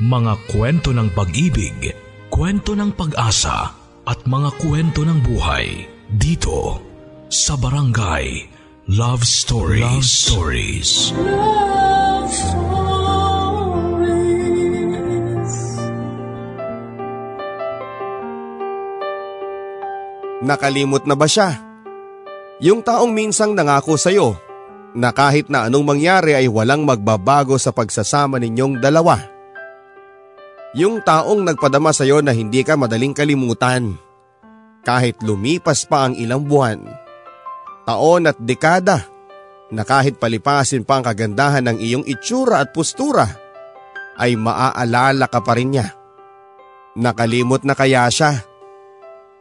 Mga kwento ng pag-ibig, kwento ng pag-asa at mga kwento ng buhay dito sa Barangay Love Stories. Love Stories. Love Stories. Nakalimot na ba siya? Yung taong minsang nangako sa'yo na kahit na anong mangyari ay walang magbabago sa pagsasama ninyong dalawa. Yung taong nagpadama sa iyo na hindi ka madaling kalimutan. Kahit lumipas pa ang ilang buwan, taon at dekada, na kahit palipasin pa ang kagandahan ng iyong itsura at postura, ay maaalala ka pa rin niya. Nakalimot na kaya siya.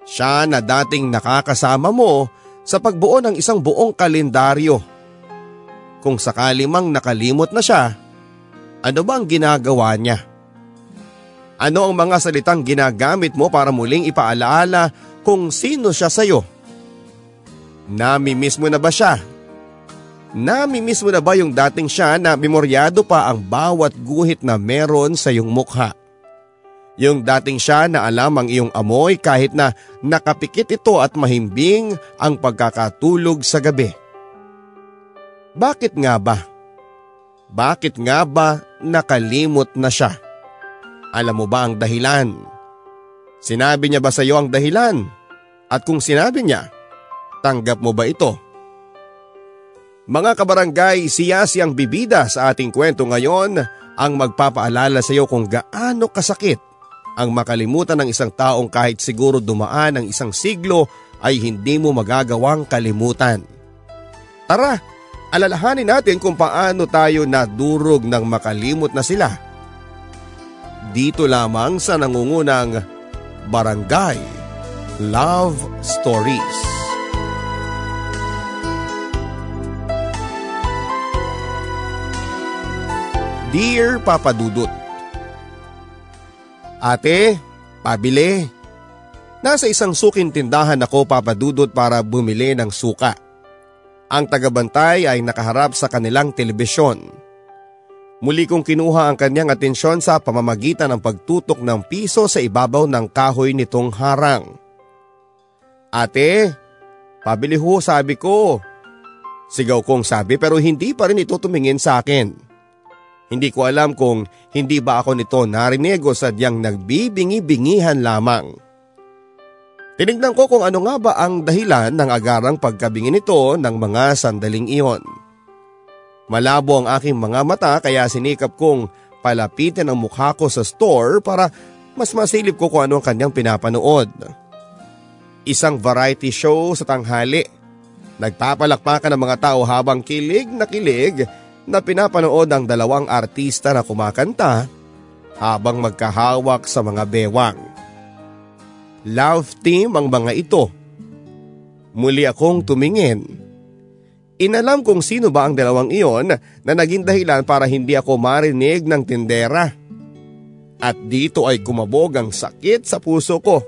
Siya na dating nakakasama mo sa pagbuo ng isang buong kalendaryo. Kung sakali mang nakalimot na siya, ano ba ang ginagawa niya? Ano ang mga salitang ginagamit mo para muling ipaalaala kung sino siya sa'yo? Namimiss mo na ba siya? Namimiss mo na ba yung dating siya na memoryado pa ang bawat guhit na meron sa iyong mukha? Yung dating siya na alam ang iyong amoy kahit na nakapikit ito at mahimbing ang pagkakatulog sa gabi. Bakit nga ba? Bakit nga ba nakalimot na siya? Alam mo ba ang dahilan? Sinabi niya ba sa iyo ang dahilan? At kung sinabi niya, tanggap mo ba ito? Mga kabarangay, siya siyang bibida sa ating kwento ngayon ang magpapaalala sa iyo kung gaano kasakit ang makalimutan ng isang taong kahit siguro dumaan ang isang siglo ay hindi mo magagawang kalimutan. Tara, alalahanin natin kung paano tayo nadurog ng makalimot na sila dito lamang sa nangungunang Barangay Love Stories. Dear Papa Dudut Ate, pabili. Nasa isang suking tindahan ako papadudot para bumili ng suka. Ang tagabantay ay nakaharap sa kanilang telebisyon. Muli kong kinuha ang kanyang atensyon sa pamamagitan ng pagtutok ng piso sa ibabaw ng kahoy nitong harang. Ate, pabili ho sabi ko. Sigaw kong sabi pero hindi pa rin ito tumingin sa akin. Hindi ko alam kung hindi ba ako nito narinig o sadyang nagbibingi-bingihan lamang. Tinignan ko kung ano nga ba ang dahilan ng agarang pagkabingi nito ng mga sandaling iyon. Malabo ang aking mga mata kaya sinikap kong palapitin ang mukha ko sa store para mas masilip ko kung ano ang kanyang pinapanood. Isang variety show sa tanghali. Nagpapalakpakan ng mga tao habang kilig na kilig na pinapanood ang dalawang artista na kumakanta habang magkahawak sa mga bewang. Love team ang mga ito. Muli akong tumingin Inalam kung sino ba ang dalawang iyon na naging dahilan para hindi ako marinig ng tindera. At dito ay kumabog ang sakit sa puso ko.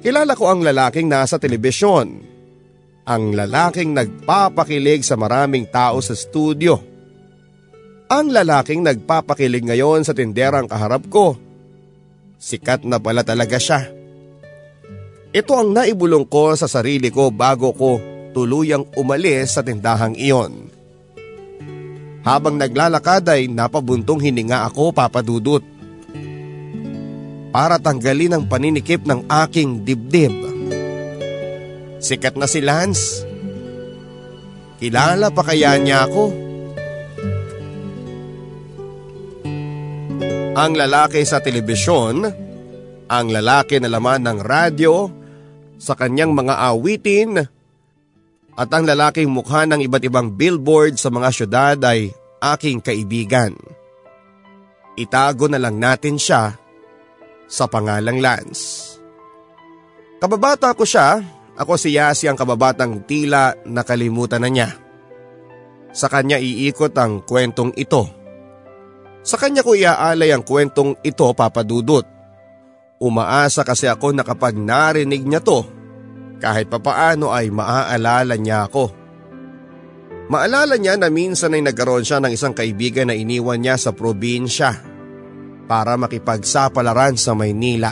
Kilala ko ang lalaking nasa telebisyon. Ang lalaking nagpapakilig sa maraming tao sa studio. Ang lalaking nagpapakilig ngayon sa tinderang kaharap ko. Sikat na pala talaga siya. Ito ang naibulong ko sa sarili ko bago ko tuluyang umalis sa tindahang iyon. Habang naglalakad ay napabuntong hininga ako papadudot. Para tanggalin ang paninikip ng aking dibdib. Sikat na si Lance. Kilala pa kaya niya ako? Ang lalaki sa telebisyon, ang lalaki na laman ng radyo, sa kanyang mga awitin at ang lalaking mukha ng iba't ibang billboard sa mga syudad ay aking kaibigan. Itago na lang natin siya sa pangalang Lance. Kababata ko siya, ako si Yasi ang kababatang tila nakalimutan na niya. Sa kanya iikot ang kwentong ito. Sa kanya ko iaalay ang kwentong ito papadudot. Umaasa kasi ako na kapag narinig niya to, kahit papaano ay maaalala niya ako. Maalala niya na minsan ay nagkaroon siya ng isang kaibigan na iniwan niya sa probinsya. para makipagsapalaran sa Maynila.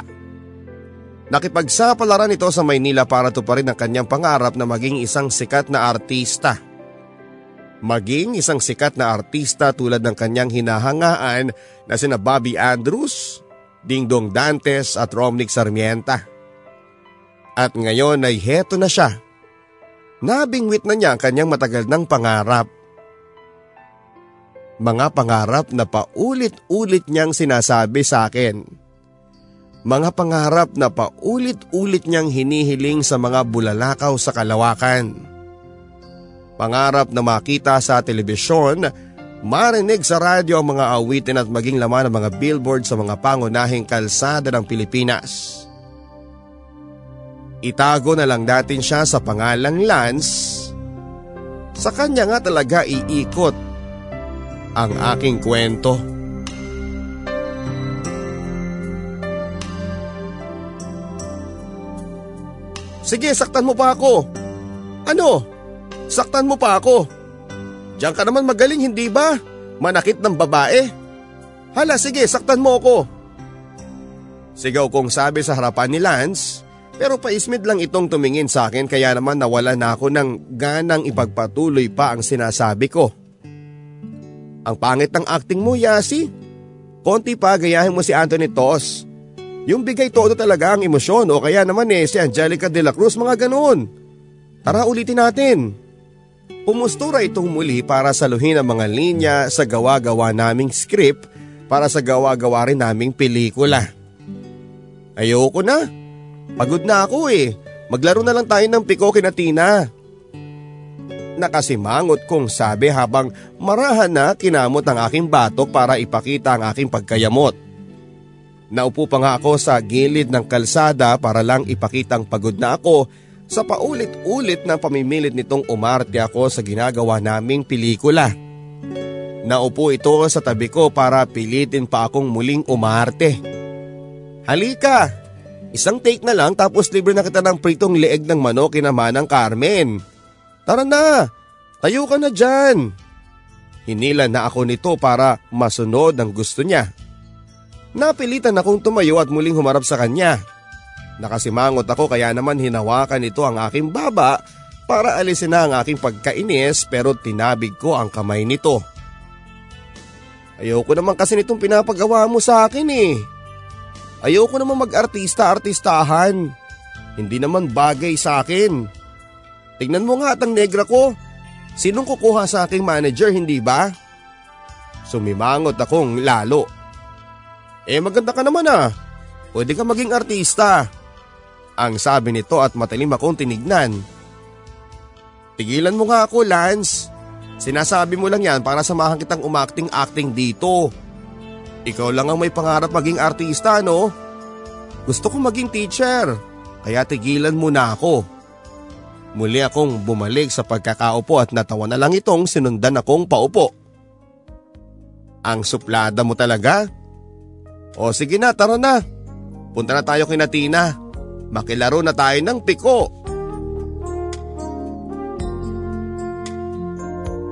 Nakipagsapalaran ito sa Maynila para tuparin ang kanyang pangarap na maging isang sikat na artista. Maging isang sikat na artista tulad ng kanyang hinahangaan na sina Bobby Andrews, Dingdong Dantes at Romnick Sarmienta. At ngayon ay heto na siya. Nabingwit na niya ang kanyang matagal ng pangarap. Mga pangarap na paulit-ulit niyang sinasabi sa akin. Mga pangarap na paulit-ulit niyang hinihiling sa mga bulalakaw sa kalawakan. Pangarap na makita sa telebisyon, marinig sa radyo ang mga awitin at maging laman ng mga billboard sa mga pangunahing kalsada ng Pilipinas. Itago na lang natin siya sa pangalang Lance. Sa kanya nga talaga iikot ang aking kwento. Sige, saktan mo pa ako. Ano? Saktan mo pa ako. Diyan ka naman magaling, hindi ba? Manakit ng babae. Hala, sige, saktan mo ako. Sigaw kong sabi sa harapan ni Lance pero paismid lang itong tumingin sa akin kaya naman nawala na ako ng ganang ipagpatuloy pa ang sinasabi ko. Ang pangit ng acting mo, Yasi. Konti pa gayahin mo si Anthony Tos. Yung bigay todo talaga ang emosyon o kaya naman eh si Angelica de la Cruz mga ganoon. Tara ulitin natin. Pumustura itong muli para saluhin ang mga linya sa gawa-gawa naming script para sa gawa-gawa rin naming pelikula. Ayoko na. Pagod na ako eh. Maglaro na lang tayo ng piko kina Tina. Nakasimangot kong sabi habang marahan na kinamot ang aking batok para ipakita ang aking pagkayamot. Naupo pa nga ako sa gilid ng kalsada para lang ipakitang pagod na ako sa paulit-ulit na pamimilit nitong umarte ako sa ginagawa naming pelikula. Naupo ito sa tabi ko para pilitin pa akong muling umarte. Halika! Isang take na lang tapos libre na kita ng pritong leeg ng manok kinaman ng Carmen. Tara na! Tayo ka na dyan! Hinila na ako nito para masunod ang gusto niya. Napilitan akong tumayo at muling humarap sa kanya. Nakasimangot ako kaya naman hinawakan ito ang aking baba para alisin na ang aking pagkainis pero tinabig ko ang kamay nito. Ayoko naman kasi nitong pinapagawa mo sa akin eh. Ayoko naman mag-artista-artistahan. Hindi naman bagay sa akin. Tingnan mo nga at ang negra ko. Sinong kukuha sa aking manager, hindi ba? Sumimangot akong lalo. Eh maganda ka naman ah. Pwede ka maging artista. Ang sabi nito at matalim akong tinignan. Tigilan mo nga ako, Lance. Sinasabi mo lang yan para samahan kitang umakting-acting dito. Ikaw lang ang may pangarap maging artista, no? Gusto ko maging teacher, kaya tigilan mo na ako. Muli akong bumalik sa pagkakaupo at natawa na lang itong sinundan akong paupo. Ang suplada mo talaga? O sige na, tara na. Punta na tayo kina Tina. Makilaro na tayo ng piko.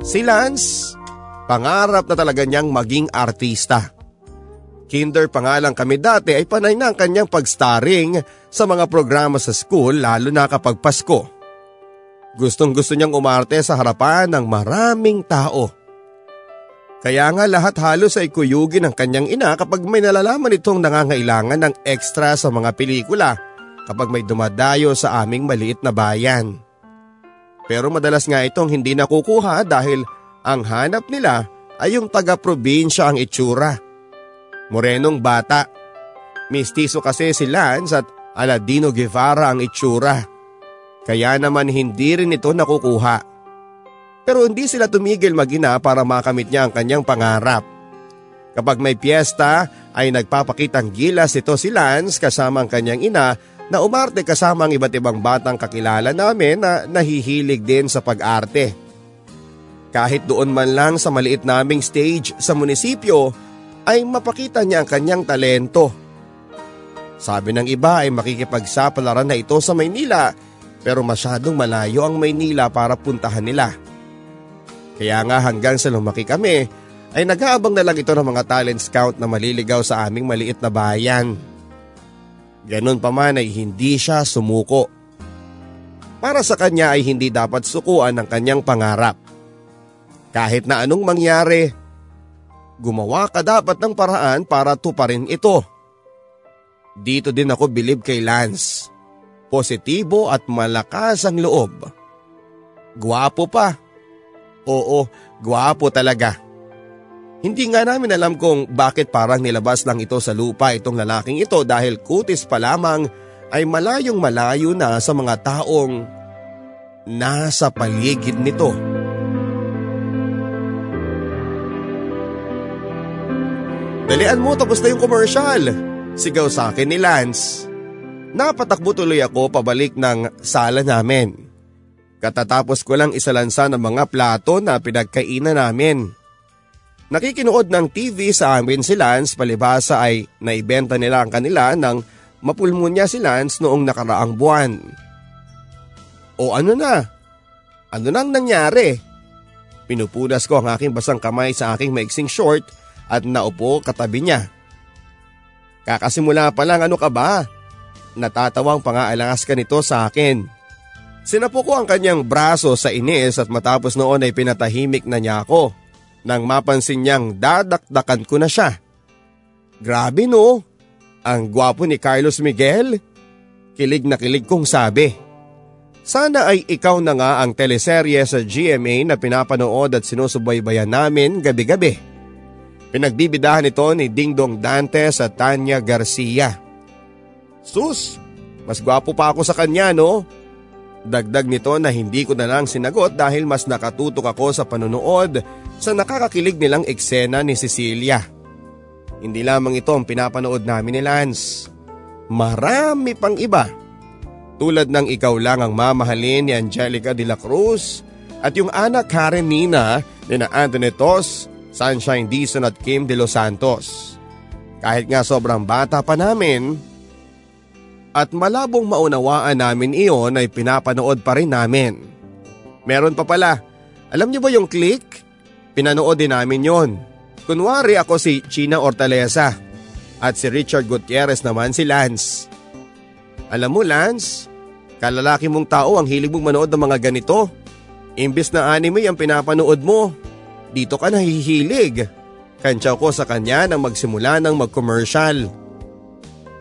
Si Lance, pangarap na talaga niyang maging artista. Kinder pa nga lang kami dati ay panay na ang kanyang pag-starring sa mga programa sa school lalo na kapag Pasko. Gustong gusto niyang umarte sa harapan ng maraming tao. Kaya nga lahat halos ay kuyugin ng kanyang ina kapag may nalalaman itong nangangailangan ng extra sa mga pelikula kapag may dumadayo sa aming maliit na bayan. Pero madalas nga itong hindi nakukuha dahil ang hanap nila ay yung taga-probinsya ang itsura. Morenong bata. Mistiso kasi si Lance at Aladino Guevara ang itsura. Kaya naman hindi rin ito nakukuha. Pero hindi sila tumigil magina para makamit niya ang kanyang pangarap. Kapag may piyesta ay nagpapakitang gilas ito si Lance kasama ang kanyang ina na umarte kasama ang iba't ibang batang kakilala namin na nahihilig din sa pag-arte. Kahit doon man lang sa maliit naming stage sa munisipyo ay mapakita niya ang kanyang talento. Sabi ng iba ay makikipagsapalaran na ito sa Maynila pero masyadong malayo ang Maynila para puntahan nila. Kaya nga hanggang sa lumaki kami ay nag-aabang na lang ito ng mga talent scout na maliligaw sa aming maliit na bayan. Ganon pa man ay hindi siya sumuko. Para sa kanya ay hindi dapat sukuan ang kanyang pangarap. Kahit na anong mangyari, gumawa ka dapat ng paraan para tuparin ito. Dito din ako bilib kay Lance. Positibo at malakas ang loob. Gwapo pa. Oo, gwapo talaga. Hindi nga namin alam kung bakit parang nilabas lang ito sa lupa itong lalaking ito dahil kutis pa lamang ay malayong malayo na sa mga taong nasa paligid nito. Dalian mo tapos na yung commercial. Sigaw sa akin ni Lance. Napatakbo tuloy ako pabalik ng sala namin. Katatapos ko lang isalansa ng mga plato na pinagkainan namin. Nakikinood ng TV sa amin si Lance palibasa ay naibenta nila ang kanila ng mapulmonya si Lance noong nakaraang buwan. O ano na? Ano nang nangyari? Pinupunas ko ang aking basang kamay sa aking maiksing short at naupo katabi niya. Kakasimula pa lang ano ka ba? Natatawang pangaalangas ka nito sa akin. Sinapo ko ang kanyang braso sa inis at matapos noon ay pinatahimik na niya ako nang mapansin niyang dadakdakan ko na siya. Grabe no, ang gwapo ni Carlos Miguel. Kilig na kilig kong sabi. Sana ay ikaw na nga ang teleserye sa GMA na pinapanood at sinusubaybayan namin gabi-gabi. Pinagbibidahan ito ni Dingdong Dantes at Tanya Garcia. Sus, mas gwapo pa ako sa kanya no? Dagdag nito na hindi ko na lang sinagot dahil mas nakatutok ako sa panonood sa nakakakilig nilang eksena ni Cecilia. Hindi lamang ito ang pinapanood namin ni Lance. Marami pang iba. Tulad ng ikaw lang ang mamahalin ni Angelica de la Cruz at yung anak Karen Nina ni na Anthony Tos, Sunshine Dizon at Kim de los Santos. Kahit nga sobrang bata pa namin, at malabong maunawaan namin iyon ay pinapanood pa rin namin. Meron pa pala, alam niyo ba yung click? Pinanood din namin yon. Kunwari ako si China Ortaleza at si Richard Gutierrez naman si Lance. Alam mo Lance, kalalaki mong tao ang hilig mong manood ng mga ganito. Imbis na anime ang pinapanood mo, dito ka nahihilig. Kantsaw ko sa kanya nang magsimula ng mag-commercial.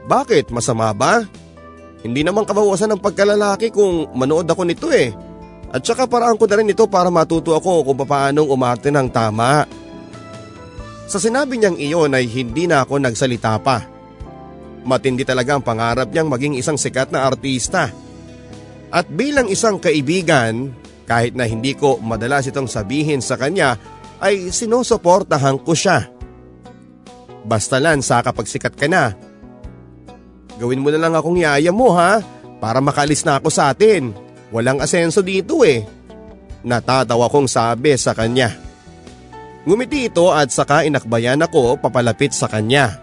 Bakit? Masama ba? Hindi naman kabawasan ng pagkalalaki kung manood ako nito eh. At saka paraan ko na rin ito para matuto ako kung paanong umarte ng tama. Sa sinabi niyang iyon ay hindi na ako nagsalita pa. Matindi talaga ang pangarap niyang maging isang sikat na artista. At bilang isang kaibigan, kahit na hindi ko madalas itong sabihin sa kanya, ay sinusuportahan ko siya. Basta lang sa kapag sikat ka na, Gawin mo na lang akong yaya mo ha, para makalis na ako sa atin. Walang asenso dito eh. Natatawa kong sabi sa kanya. Ngumiti ito at saka inakbayan ako papalapit sa kanya.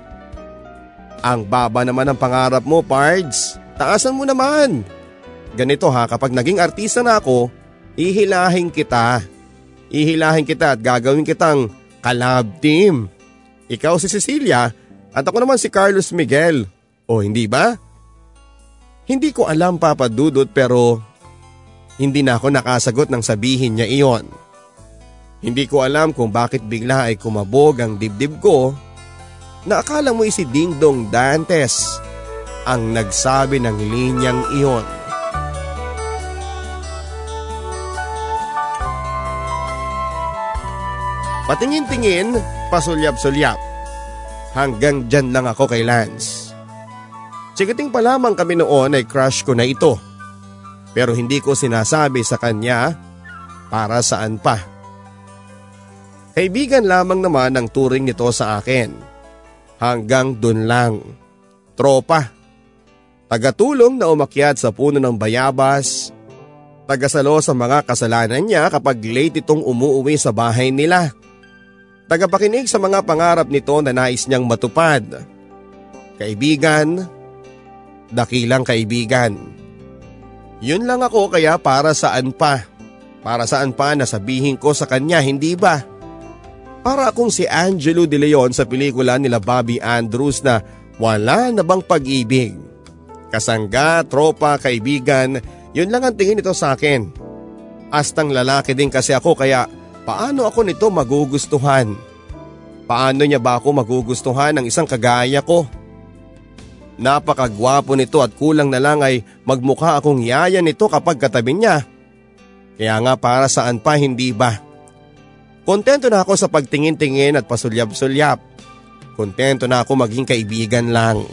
Ang baba naman ng pangarap mo, Pards. Taasan mo naman. Ganito ha, kapag naging artista na ako, ihilahin kita. Ihilahin kita at gagawin kitang kalab team. Ikaw si Cecilia at ako naman si Carlos Miguel. O hindi ba? Hindi ko alam Papa Dudut pero hindi na ako nakasagot ng sabihin niya iyon. Hindi ko alam kung bakit bigla ay kumabog ang dibdib ko na akala mo si Ding Dong Dantes ang nagsabi ng linyang iyon. Patingin-tingin, pasulyap-sulyap. Hanggang dyan lang ako kay Lance. Sigating pa lamang kami noon ay crush ko na ito. Pero hindi ko sinasabi sa kanya para saan pa. Kaibigan lamang naman ang turing nito sa akin. Hanggang dun lang. Tropa. Tagatulong na umakyat sa puno ng bayabas. Tagasalo sa mga kasalanan niya kapag late itong umuwi sa bahay nila. Tagapakinig sa mga pangarap nito na nais niyang matupad. Kaibigan, dakilang kaibigan. Yun lang ako kaya para saan pa? Para saan pa na sabihin ko sa kanya hindi ba? Para akong si Angelo De Leon sa pelikula nila Bobby Andrews na wala na bang pag-ibig. Kasangga, tropa, kaibigan, yun lang ang tingin nito sa akin. Astang lalaki din kasi ako kaya paano ako nito magugustuhan? Paano niya ba ako magugustuhan ng isang kagaya ko? Napakagwapo nito at kulang na lang ay magmukha akong yaya nito kapag katabi niya. Kaya nga para saan pa hindi ba? Kontento na ako sa pagtingin-tingin at pasulyap-sulyap. Kontento na ako maging kaibigan lang.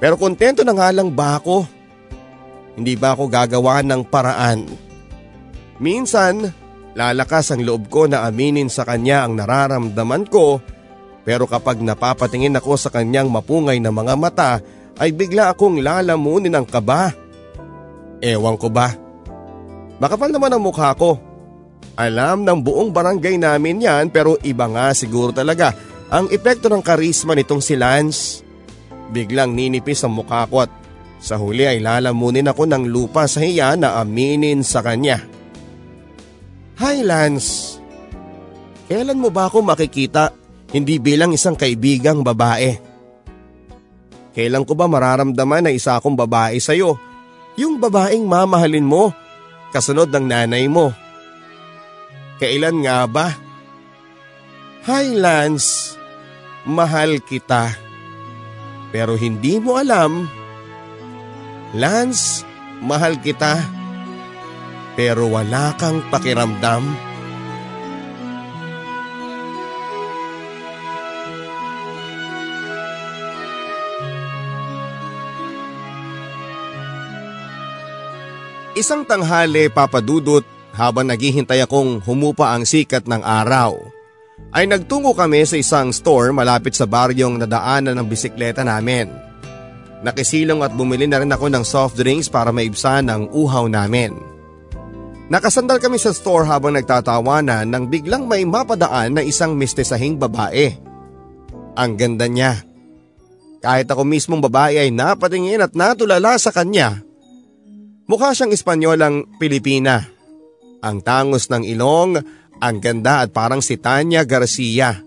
Pero kontento na nga lang ba ako? Hindi ba ako gagawa ng paraan? Minsan, lalakas ang loob ko na aminin sa kanya ang nararamdaman ko pero kapag napapatingin ako sa kanyang mapungay na mga mata ay bigla akong lalamunin ng kaba. Ewan ko ba? Makapal naman ang mukha ko. Alam ng buong barangay namin yan pero iba nga siguro talaga ang epekto ng karisma nitong si Lance. Biglang ninipis ang mukha ko at sa huli ay lalamunin ako ng lupa sa hiya na aminin sa kanya. Hi Lance, kailan mo ba ako makikita hindi bilang isang kaibigang babae. Kailan ko ba mararamdaman na isa akong babae sa'yo? Yung babaeng mamahalin mo, kasunod ng nanay mo. Kailan nga ba? Hi Lance, mahal kita. Pero hindi mo alam. Lance, mahal kita. Pero wala kang pakiramdam. Isang tanghali papadudot habang naghihintay akong humupa ang sikat ng araw. Ay nagtungo kami sa isang store malapit sa baryong nadaanan ng bisikleta namin. Nakisilong at bumili na rin ako ng soft drinks para maibsan ang uhaw namin. Nakasandal kami sa store habang nagtatawanan nang biglang may mapadaan na isang mistesahing babae. Ang ganda niya. Kahit ako mismong babae ay napatingin at natulala sa kanya Mukha siyang Espanyolang Pilipina. Ang tangos ng ilong, ang ganda at parang si Tanya Garcia.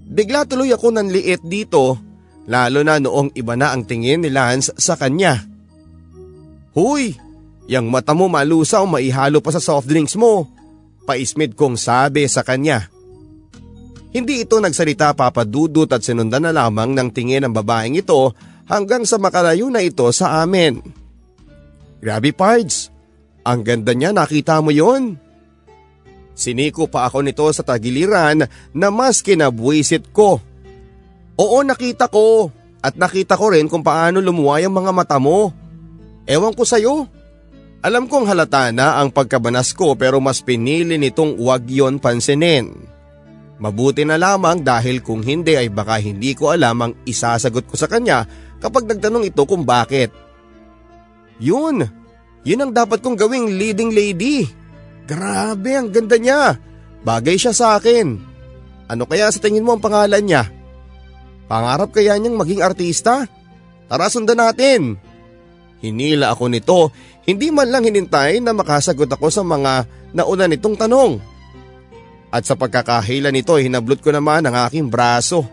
Bigla tuloy ako ng liit dito, lalo na noong iba na ang tingin ni Lance sa kanya. Huy, yang mata mo malusaw maihalo pa sa soft drinks mo. Paismid kong sabi sa kanya. Hindi ito nagsalita papadudot at sinundan na lamang ng tingin ng babaeng ito hanggang sa makalayo na ito sa amin. Grabe Pards, ang ganda niya nakita mo yon. Siniko pa ako nito sa tagiliran na mas kinabwisit ko. Oo nakita ko at nakita ko rin kung paano lumuway ang mga mata mo. Ewan ko sa'yo. Alam kong halata na ang pagkabanas ko pero mas pinili nitong wag yon pansinin. Mabuti na lamang dahil kung hindi ay baka hindi ko alam ang isasagot ko sa kanya kapag nagtanong ito kung bakit. Yun, yun ang dapat kong gawing leading lady. Grabe, ang ganda niya. Bagay siya sa akin. Ano kaya sa tingin mo ang pangalan niya? Pangarap kaya niyang maging artista? Tara sundan natin. Hinila ako nito, hindi man lang hinintay na makasagot ako sa mga nauna nitong tanong. At sa pagkakahila nito, hinablot ko naman ang aking braso.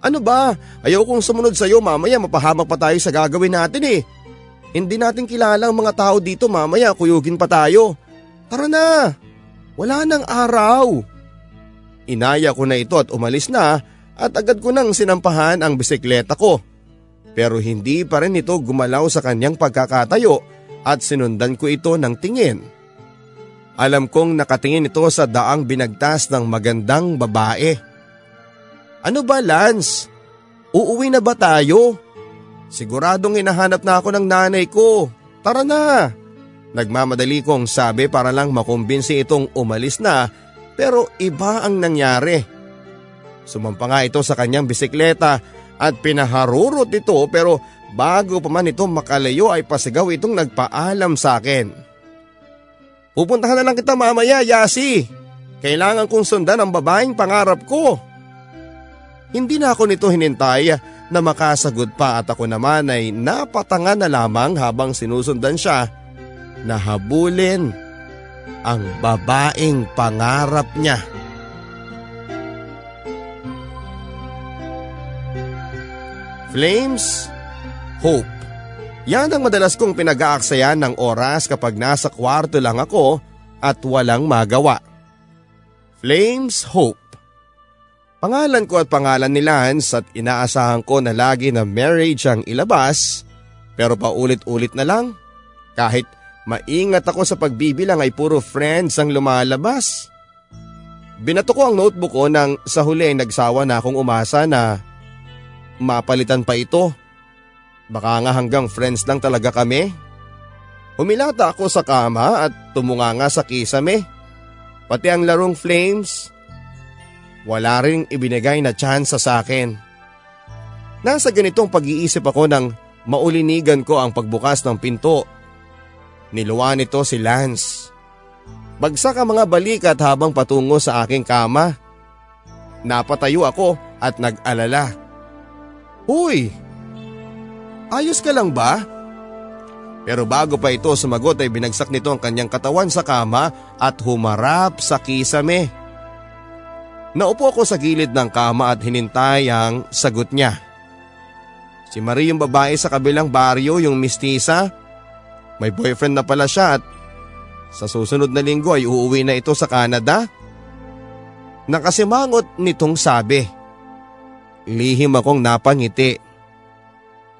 Ano ba? Ayaw kong sumunod sa iyo mamaya mapahamak pa tayo sa gagawin natin eh. Hindi natin kilala ang mga tao dito mamaya kuyugin pa tayo. Tara na! Wala nang araw! Inaya ko na ito at umalis na at agad ko nang sinampahan ang bisikleta ko. Pero hindi pa rin ito gumalaw sa kanyang pagkakatayo at sinundan ko ito ng tingin. Alam kong nakatingin ito sa daang binagtas ng magandang babae. Ano ba Lance? Uuwi na ba tayo? Siguradong hinahanap na ako ng nanay ko. Tara na! Nagmamadali kong sabi para lang makumbinsi itong umalis na pero iba ang nangyari. Sumampa nga ito sa kanyang bisikleta at pinaharurot ito pero bago pa man ito makalayo ay pasigaw itong nagpaalam sa akin. Pupuntahan na lang kita mamaya, Yasi. Kailangan kong sundan ang babaeng pangarap ko. Hindi na ako nito hinintay na makasagot pa at ako naman ay napatanga na lamang habang sinusundan siya na habulin ang babaeng pangarap niya. Flames, hope. Yan ang madalas kong pinag-aaksayan ng oras kapag nasa kwarto lang ako at walang magawa. Flames, hope. Pangalan ko at pangalan ni Lance at inaasahan ko na lagi na marriage ang ilabas pero paulit-ulit na lang. Kahit maingat ako sa pagbibilang ay puro friends ang lumalabas. Binato ko ang notebook ko nang sa huli ay nagsawa na akong umasa na mapalitan pa ito. Baka nga hanggang friends lang talaga kami. Humilata ako sa kama at tumunga nga sa kisame. Pati ang larong flames wala ring ibinigay na chance sa akin. Nasa ganitong pag-iisip ako nang maulinigan ko ang pagbukas ng pinto. Niluwa nito si Lance. Bagsak ang mga balikat habang patungo sa aking kama. Napatayo ako at nag-alala. Huy! Ayos ka lang ba? Pero bago pa ito sumagot ay binagsak nito ang kanyang katawan sa kama at humarap sa kisame. Naupo ako sa gilid ng kama at hinintay ang sagot niya. Si Marie yung babae sa kabilang baryo, yung mistisa. May boyfriend na pala siya at sa susunod na linggo ay uuwi na ito sa Canada. Nakasimangot nitong sabi. Lihim akong napangiti.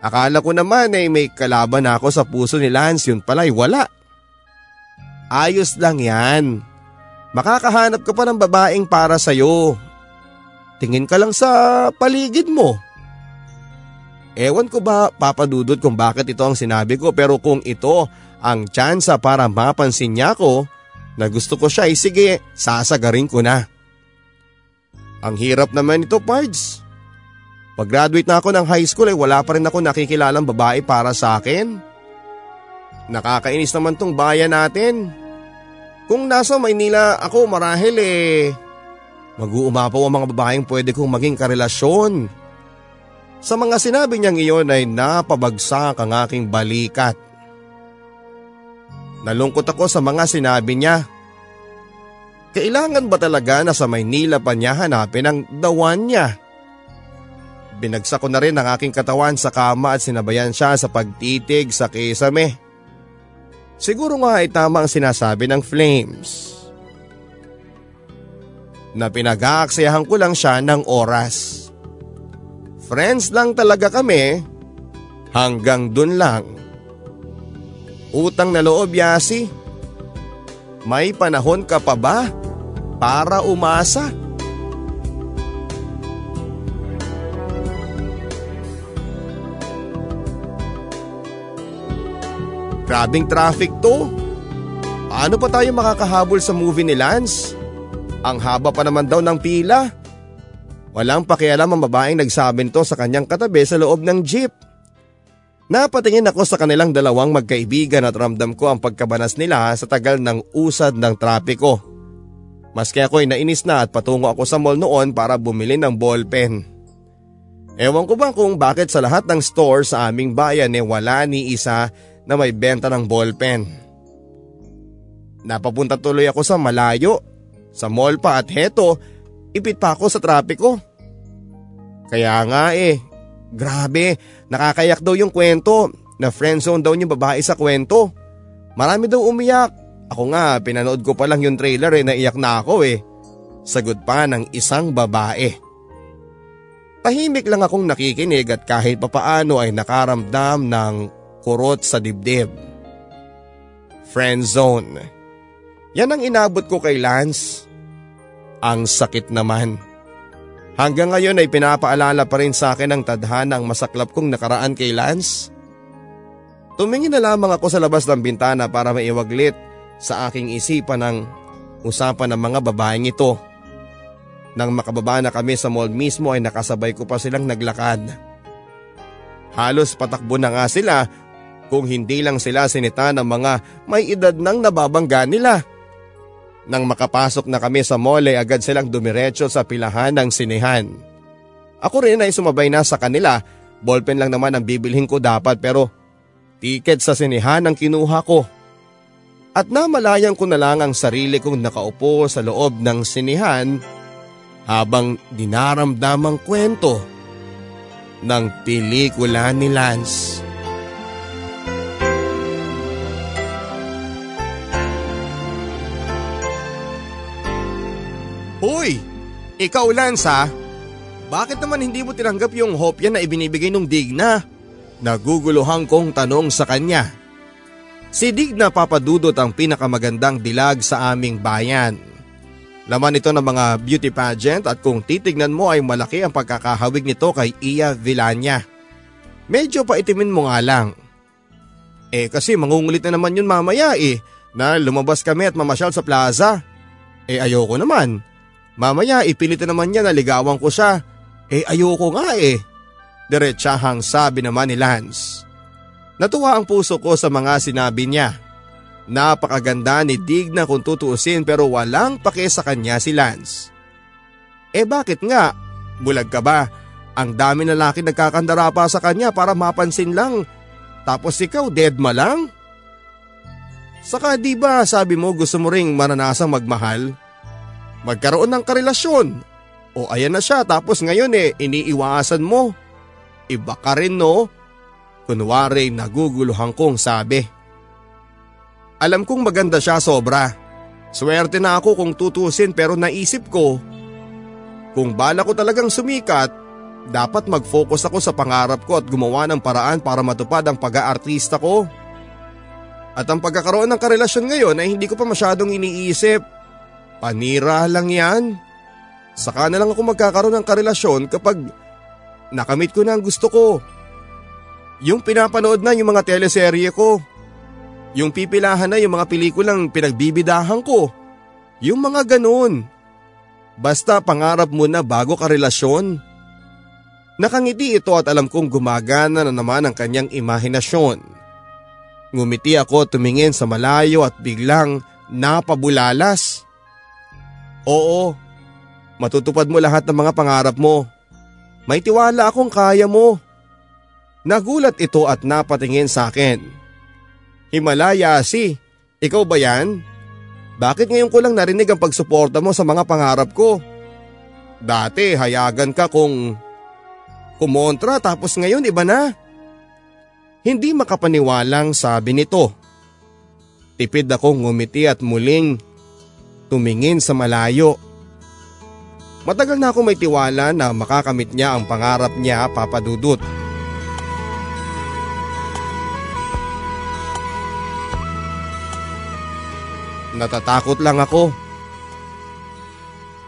Akala ko naman ay may kalaban ako sa puso ni Lance yun pala ay wala. Ayos lang yan. Makakahanap ka pa ng babaeng para sa'yo. Tingin ka lang sa paligid mo. Ewan ko ba papadudod kung bakit ito ang sinabi ko pero kung ito ang tsansa para mapansin niya ako na gusto ko siya ay sige sasagarin ko na. Ang hirap naman ito Pards. Pag-graduate na ako ng high school ay wala pa rin ako nakikilalang babae para sa akin. Nakakainis naman tong bayan natin. Kung nasa Maynila ako marahil eh, mag-uumapaw ang mga babaeng pwede kong maging karelasyon. Sa mga sinabi niyang iyon ay napabagsak ang aking balikat. Nalungkot ako sa mga sinabi niya. Kailangan ba talaga na sa Maynila pa niya hanapin ang dawan niya? Binagsak ko na rin ang aking katawan sa kama at sinabayan siya sa pagtitig sa kisame. Siguro nga ay tama ang sinasabi ng Flames. Na pinag-aaksayahan ko lang siya ng oras. Friends lang talaga kami. Hanggang dun lang. Utang na loob yasi. May panahon ka pa ba para umasa? Grabing traffic to. Paano pa tayo makakahabol sa movie ni Lance? Ang haba pa naman daw ng pila. Walang pakialam ang babaeng nagsabi nito sa kanyang katabi sa loob ng jeep. Napatingin ako sa kanilang dalawang magkaibigan at ramdam ko ang pagkabanas nila sa tagal ng usad ng trapiko. Maski ako ay nainis na at patungo ako sa mall noon para bumili ng ballpen. Ewan ko ba kung bakit sa lahat ng store sa aming bayan eh wala ni isa na may benta ng ballpen. Napapunta tuloy ako sa malayo, sa mall pa at heto, ipit pa ako sa trapiko. Kaya nga eh, grabe, nakakayak daw yung kwento na friendzone daw yung babae sa kwento. Marami daw umiyak. Ako nga, pinanood ko pa lang yung trailer eh, naiyak na ako eh. Sagot pa ng isang babae. Tahimik lang akong nakikinig at kahit papaano ay nakaramdam ng kurot sa dibdib. Friend zone. Yan ang inabot ko kay Lance. Ang sakit naman. Hanggang ngayon ay pinapaalala pa rin sa akin ang tadhana ang masaklap kong nakaraan kay Lance. Tumingin na lamang ako sa labas ng bintana para maiwaglit sa aking isipan ng usapan ng mga babaeng ito. Nang makababa na kami sa mall mismo ay nakasabay ko pa silang naglakad. Halos patakbo na nga sila kung hindi lang sila sinita ng mga may edad nang nababangga nila. Nang makapasok na kami sa ay agad silang dumiretso sa pilahan ng sinehan. Ako rin ay sumabay na sa kanila, ballpen lang naman ang bibilhin ko dapat pero tiket sa sinehan ang kinuha ko. At namalayan ko na lang ang sarili kong nakaupo sa loob ng sinehan habang dinaramdamang kwento ng pelikula ni Lance. Hoy! Ikaw Lance ha? Bakit naman hindi mo tinanggap yung hopya na ibinibigay nung Digna? Naguguluhan kong tanong sa kanya. Si Digna papadudot ang pinakamagandang dilag sa aming bayan. Laman ito ng mga beauty pageant at kung titignan mo ay malaki ang pagkakahawig nito kay Iya Villania. Medyo paitimin mo nga lang. Eh kasi mangungulit na naman yun mamaya eh na lumabas kami at mamasyal sa plaza. Eh ayoko naman. Mamaya ipilit na naman niya na ligawan ko siya. Eh ayoko nga eh. Diretsahang sabi naman ni Lance. Natuwa ang puso ko sa mga sinabi niya. Napakaganda ni Digna kung tutuusin pero walang pake sa kanya si Lance. Eh bakit nga? Bulag ka ba? Ang dami na laki nagkakandara pa sa kanya para mapansin lang. Tapos ikaw dead ma lang? Saka di ba sabi mo gusto mo ring maranasang magmahal? Magkaroon ng karelasyon. O ayan na siya tapos ngayon eh iniiwasan mo. Iba ka rin no? Kunwari naguguluhan kong sabi. Alam kong maganda siya sobra. Swerte na ako kung tutusin pero naisip ko. Kung bala ko talagang sumikat, dapat mag-focus ako sa pangarap ko at gumawa ng paraan para matupad ang pag-aartista ko. At ang pagkakaroon ng karelasyon ngayon ay hindi ko pa masyadong iniisip. Panira lang yan. Saka na lang ako magkakaroon ng karelasyon kapag nakamit ko na ang gusto ko. Yung pinapanood na yung mga teleserye ko. Yung pipilahan na yung mga pelikulang pinagbibidahan ko. Yung mga ganun. Basta pangarap mo na bago ka relasyon. Nakangiti ito at alam kong gumagana na naman ang kanyang imahinasyon. Ngumiti ako tumingin sa malayo at biglang napabulalas. Oo, matutupad mo lahat ng mga pangarap mo. May tiwala akong kaya mo. Nagulat ito at napatingin sa akin. Himalaya si, ikaw ba yan? Bakit ngayon ko lang narinig ang pagsuporta mo sa mga pangarap ko? Dati hayagan ka kung kumontra tapos ngayon iba na. Hindi makapaniwalang sabi nito. Tipid akong ngumiti at muling tumingin sa malayo. Matagal na ako may tiwala na makakamit niya ang pangarap niya papadudot. Natatakot lang ako.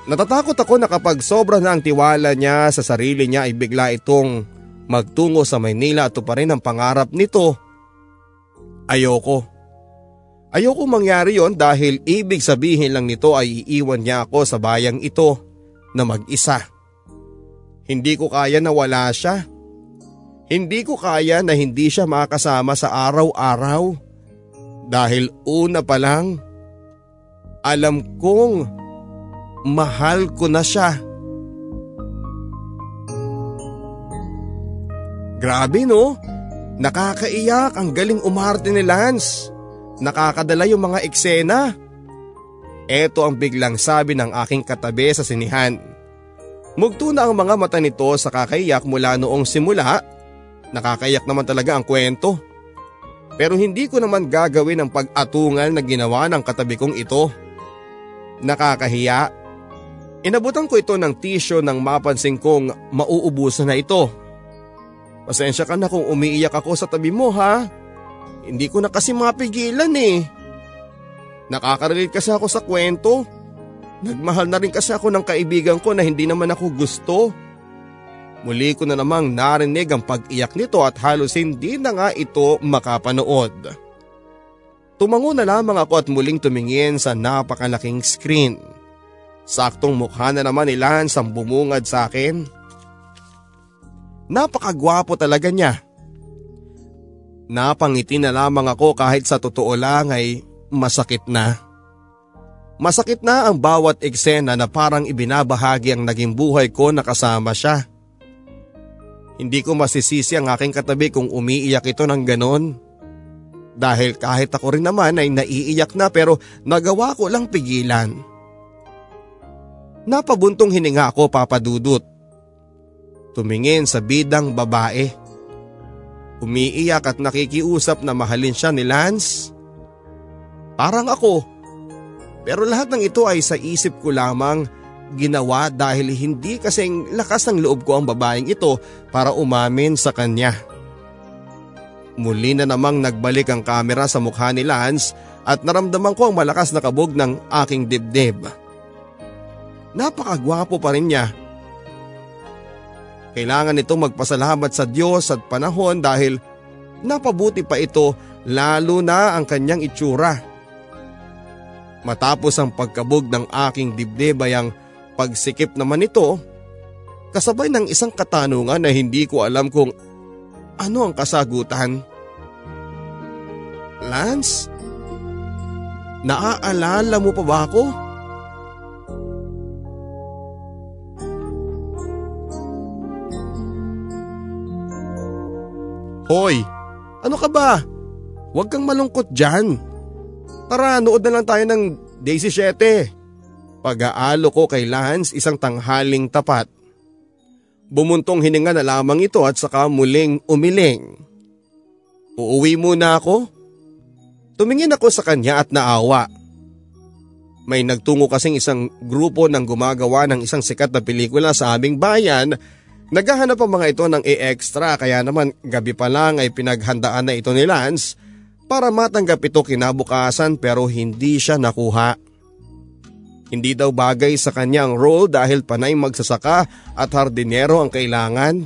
Natatakot ako na kapag sobra na ang tiwala niya sa sarili niya ay bigla itong magtungo sa Maynila at pa rin ang pangarap nito. Ayoko. Ayoko mangyari yon dahil ibig sabihin lang nito ay iiwan niya ako sa bayang ito na mag-isa. Hindi ko kaya na wala siya. Hindi ko kaya na hindi siya makasama sa araw-araw. Dahil una pa lang, alam kong mahal ko na siya. Grabe no? Nakakaiyak ang galing umarte ni Lance. Nakakadala yung mga eksena. Ito ang biglang sabi ng aking katabi sa sinihan. Mugto na ang mga mata nito sa kakaiyak mula noong simula. Nakakaiyak naman talaga ang kwento. Pero hindi ko naman gagawin ang pag-atungal na ginawa ng katabi kong ito. Nakakahiya Inabutan ko ito ng tisyo nang mapansin kong mauubusan na ito. Pasensya ka na kung umiiyak ako sa tabi mo ha. Hindi ko na kasi mapigilan eh. Nakaka-relate kasi ako sa kwento. Nagmahal na rin kasi ako ng kaibigan ko na hindi naman ako gusto. Muli ko na namang narinig ang pag-iyak nito at halos hindi na nga ito makapanood. Tumango na lamang ako at muling tumingin sa napakalaking screen. Saktong mukha na naman ni Lance ang bumungad sa akin. Napakagwapo talaga niya. Napangiti na lamang ako kahit sa totoo lang ay masakit na. Masakit na ang bawat eksena na parang ibinabahagi ang naging buhay ko na kasama siya. Hindi ko masisisi ang aking katabi kung umiiyak ito ng ganon. Dahil kahit ako rin naman ay naiiyak na pero nagawa ko lang pigilan. Napabuntong hininga ako papadudot. tumingin sa bidang babae. Umiiyak at nakikiusap na mahalin siya ni Lance. Parang ako. Pero lahat ng ito ay sa isip ko lamang ginawa dahil hindi kasing lakas ng loob ko ang babaeng ito para umamin sa kanya. Muli na namang nagbalik ang kamera sa mukha ni Lance at naramdaman ko ang malakas na kabog ng aking dibdib. Napakagwapo pa rin niya. Kailangan itong magpasalamat sa Diyos at panahon dahil napabuti pa ito lalo na ang kanyang itsura. Matapos ang pagkabog ng aking dibdib ay ang pagsikip naman ito, kasabay ng isang katanungan na hindi ko alam kung ano ang kasagutan. Lance, naaalala mo pa ba ako? Hoy, ano ka ba? Huwag kang malungkot dyan. Tara, nood na lang tayo ng Daisy 7. Pag-aalo ko kay Lance isang tanghaling tapat. Bumuntong hininga na lamang ito at saka muling umiling. Uuwi muna ako? Tumingin ako sa kanya at naawa. May nagtungo kasing isang grupo ng gumagawa ng isang sikat na pelikula sa aming bayan. Naghahanap ang mga ito ng e-extra kaya naman gabi pa lang ay pinaghandaan na ito ni Lance para matanggap ito kinabukasan pero hindi siya nakuha. Hindi daw bagay sa kanya ang role dahil panay magsasaka at hardinero ang kailangan.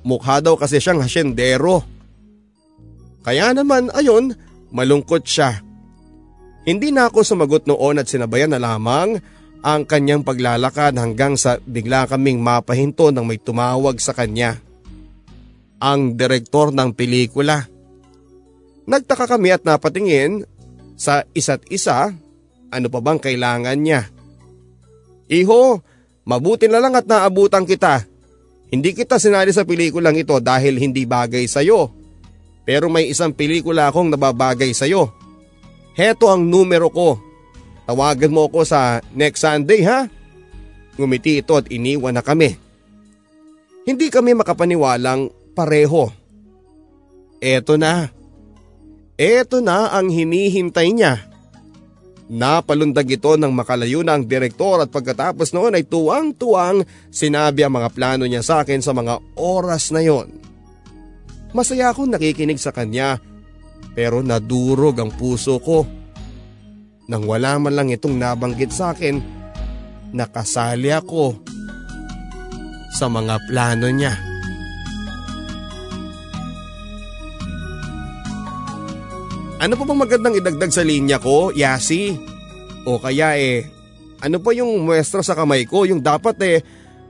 Mukha daw kasi siyang hasyendero. Kaya naman ayon, malungkot siya. Hindi na ako sumagot noon at sinabayan na lamang ang kanyang paglalakad hanggang sa bigla kaming mapahinto nang may tumawag sa kanya. Ang direktor ng pelikula. Nagtaka kami at napatingin sa isa't isa ano pa bang kailangan niya? Iho, mabuti na lang at naabutan kita. Hindi kita sinali sa pelikulang ito dahil hindi bagay sa'yo. Pero may isang pelikula akong nababagay sa'yo. Heto ang numero ko. Tawagan mo ako sa next Sunday ha? Ngumiti ito at iniwan na kami. Hindi kami makapaniwalang pareho. Eto na. Eto na ang hinihintay niya. Napalundag ito ng makalayo na ang direktor at pagkatapos noon ay tuwang-tuwang sinabi ang mga plano niya sa akin sa mga oras na yon. Masaya akong nakikinig sa kanya pero nadurog ang puso ko. Nang wala man lang itong nabanggit sa akin, nakasali ako sa mga plano niya. Ano pa bang magandang idagdag sa linya ko, Yasi? O kaya eh, ano pa yung muestra sa kamay ko, yung dapat eh,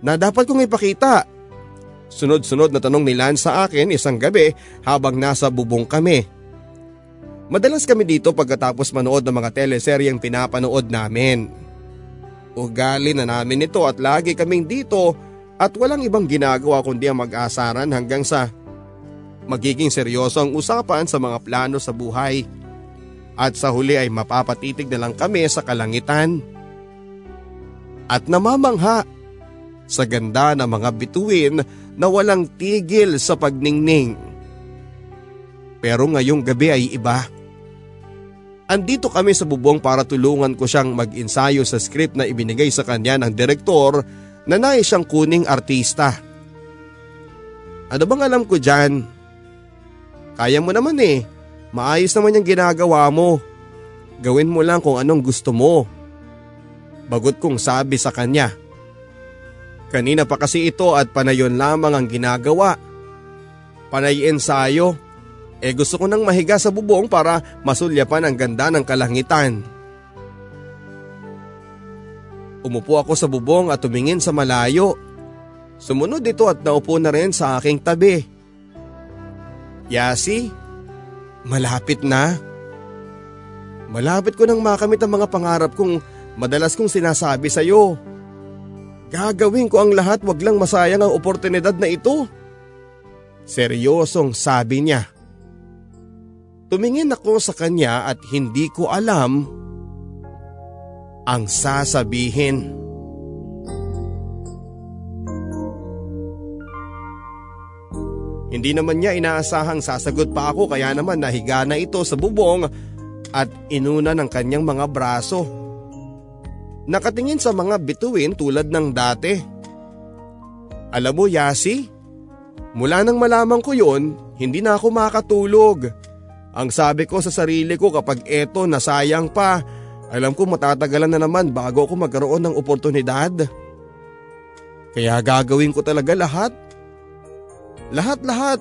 na dapat kong ipakita? Sunod-sunod na tanong ni Lance sa akin isang gabi habang nasa bubong kami. Madalas kami dito pagkatapos manood ng mga teleseryeng pinapanood namin. Ugali na namin ito at lagi kaming dito at walang ibang ginagawa kundi ang mag-asaran hanggang sa magiging seryoso ang usapan sa mga plano sa buhay. At sa huli ay mapapatitig na lang kami sa kalangitan. At namamangha sa ganda ng mga bituin na walang tigil sa pagningning. Pero ngayong gabi ay iba. Andito kami sa bubong para tulungan ko siyang mag-insayo sa script na ibinigay sa kanya ng direktor na nais siyang kuning artista. Ano bang alam ko dyan? Kaya mo naman eh. Maayos naman yung ginagawa mo. Gawin mo lang kung anong gusto mo. Bagot kong sabi sa kanya. Kanina pa kasi ito at panayon lamang ang ginagawa. Panay ensayo. Eh gusto ko nang mahiga sa bubong para masulyapan ang ganda ng kalangitan. Umupo ako sa bubong at tumingin sa malayo. Sumunod ito at naupo na rin sa aking tabi. Yasi, malapit na. Malapit ko nang makamit ang mga pangarap kong madalas kong sinasabi sa iyo. Gagawin ko ang lahat wag lang masayang ang oportunidad na ito. Seryosong sabi niya. Tumingin ako sa kanya at hindi ko alam ang sasabihin. Hindi naman niya inaasahang sasagot pa ako kaya naman nahiga na ito sa bubong at inuna ng kanyang mga braso. Nakatingin sa mga bituin tulad ng dati. Alam mo Yasi, mula nang malaman ko yon, hindi na ako makatulog. Ang sabi ko sa sarili ko kapag eto nasayang pa, alam ko matatagalan na naman bago ako magkaroon ng oportunidad. Kaya gagawin ko talaga lahat. Lahat-lahat.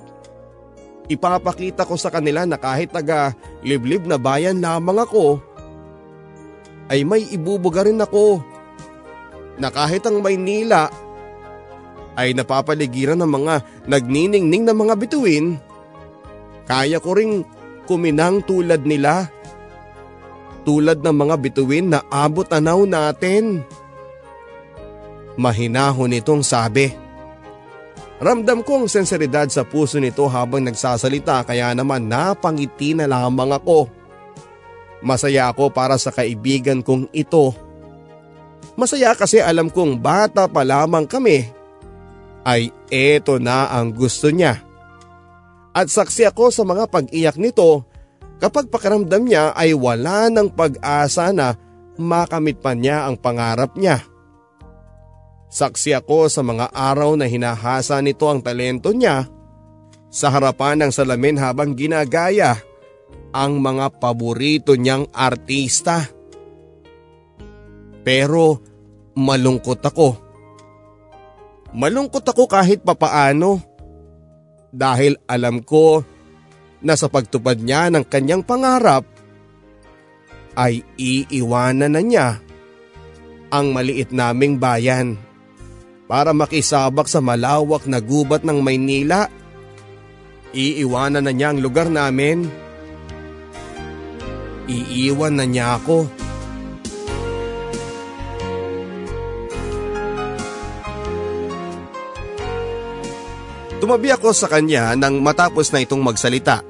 Ipapakita ko sa kanila na kahit taga liblib na bayan lamang ako, ay may ibubuga rin ako. Na kahit ang Maynila ay napapaligiran ng mga nagniningning na mga bituin, kaya ko ring kuminang tulad nila. Tulad ng mga bituin na abot anaw natin. Mahinahon itong sabi. Ramdam ko ang senseridad sa puso nito habang nagsasalita kaya naman napangiti na lamang ako. Masaya ako para sa kaibigan kong ito. Masaya kasi alam kong bata pa lamang kami ay eto na ang gusto niya. At saksi ako sa mga pag-iyak nito kapag pakiramdam niya ay wala ng pag-asa na makamit pa niya ang pangarap niya. Saksi ako sa mga araw na hinahasa nito ang talento niya sa harapan ng salamin habang ginagaya ang mga paborito niyang artista. Pero malungkot ako. Malungkot ako kahit papaano dahil alam ko na sa pagtupad niya ng kanyang pangarap ay iiwanan na niya ang maliit naming bayan para makisabak sa malawak na gubat ng Maynila. Iiwanan na niya ang lugar namin. Iiwan na niya ako. Tumabi ako sa kanya nang matapos na itong magsalita.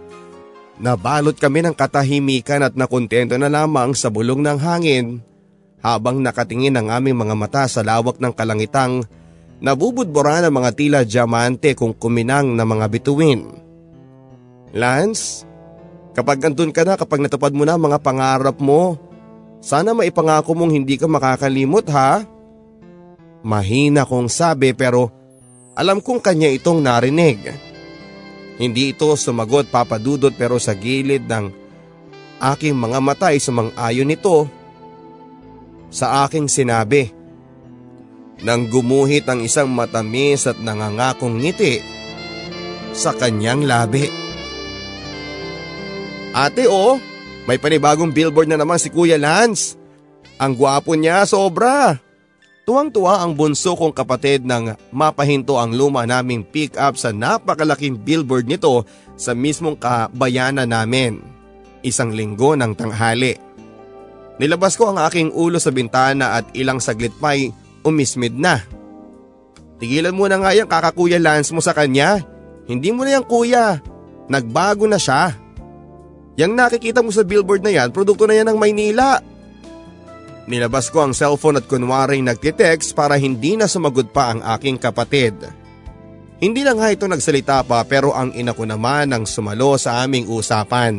Nabalot kami ng katahimikan at nakontento na lamang sa bulong ng hangin habang nakatingin ang aming mga mata sa lawak ng kalangitang Nabubudbura ng mga tila diamante kung kuminang na mga bituin. Lance, kapag andun ka na kapag natupad mo na mga pangarap mo, sana maipangako mong hindi ka makakalimot ha? Mahina kong sabi pero alam kong kanya itong narinig. Hindi ito sumagot papadudot pero sa gilid ng aking mga mata ay sumang-ayon nito sa aking sinabi nang gumuhit ang isang matamis at nangangakong ngiti sa kanyang labi. Ate oh, may panibagong billboard na naman si Kuya Lance. Ang gwapo niya sobra. Tuwang-tuwa ang bunso kong kapatid nang mapahinto ang luma naming pick up sa napakalaking billboard nito sa mismong kabayanan namin. Isang linggo ng tanghali. Nilabas ko ang aking ulo sa bintana at ilang saglit pa'y umismid na. Tigilan mo na nga yung kakakuya Lance mo sa kanya. Hindi mo na yan kuya. Nagbago na siya. Yang nakikita mo sa billboard na yan, produkto na yan ng Maynila. Nilabas ko ang cellphone at kunwaring nagtitext para hindi na sumagot pa ang aking kapatid. Hindi lang nga ito nagsalita pa pero ang ina ko naman ang sumalo sa aming usapan.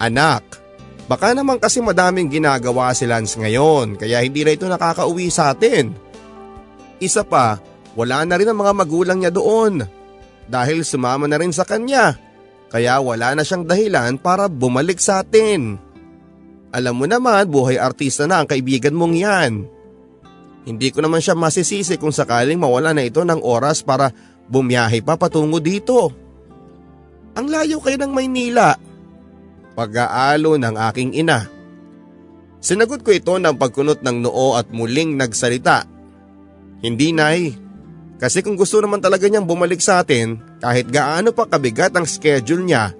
Anak, Baka naman kasi madaming ginagawa si Lance ngayon kaya hindi na ito nakakauwi sa atin. Isa pa, wala na rin ang mga magulang niya doon dahil sumama na rin sa kanya kaya wala na siyang dahilan para bumalik sa atin. Alam mo naman buhay artista na ang kaibigan mong yan. Hindi ko naman siya masisisi kung sakaling mawala na ito ng oras para bumiyahe pa patungo dito. Ang layo kayo ng Maynila pag-aalo ng aking ina. Sinagot ko ito ng pagkunot ng noo at muling nagsalita. Hindi nay, kasi kung gusto naman talaga niyang bumalik sa atin kahit gaano pa kabigat ang schedule niya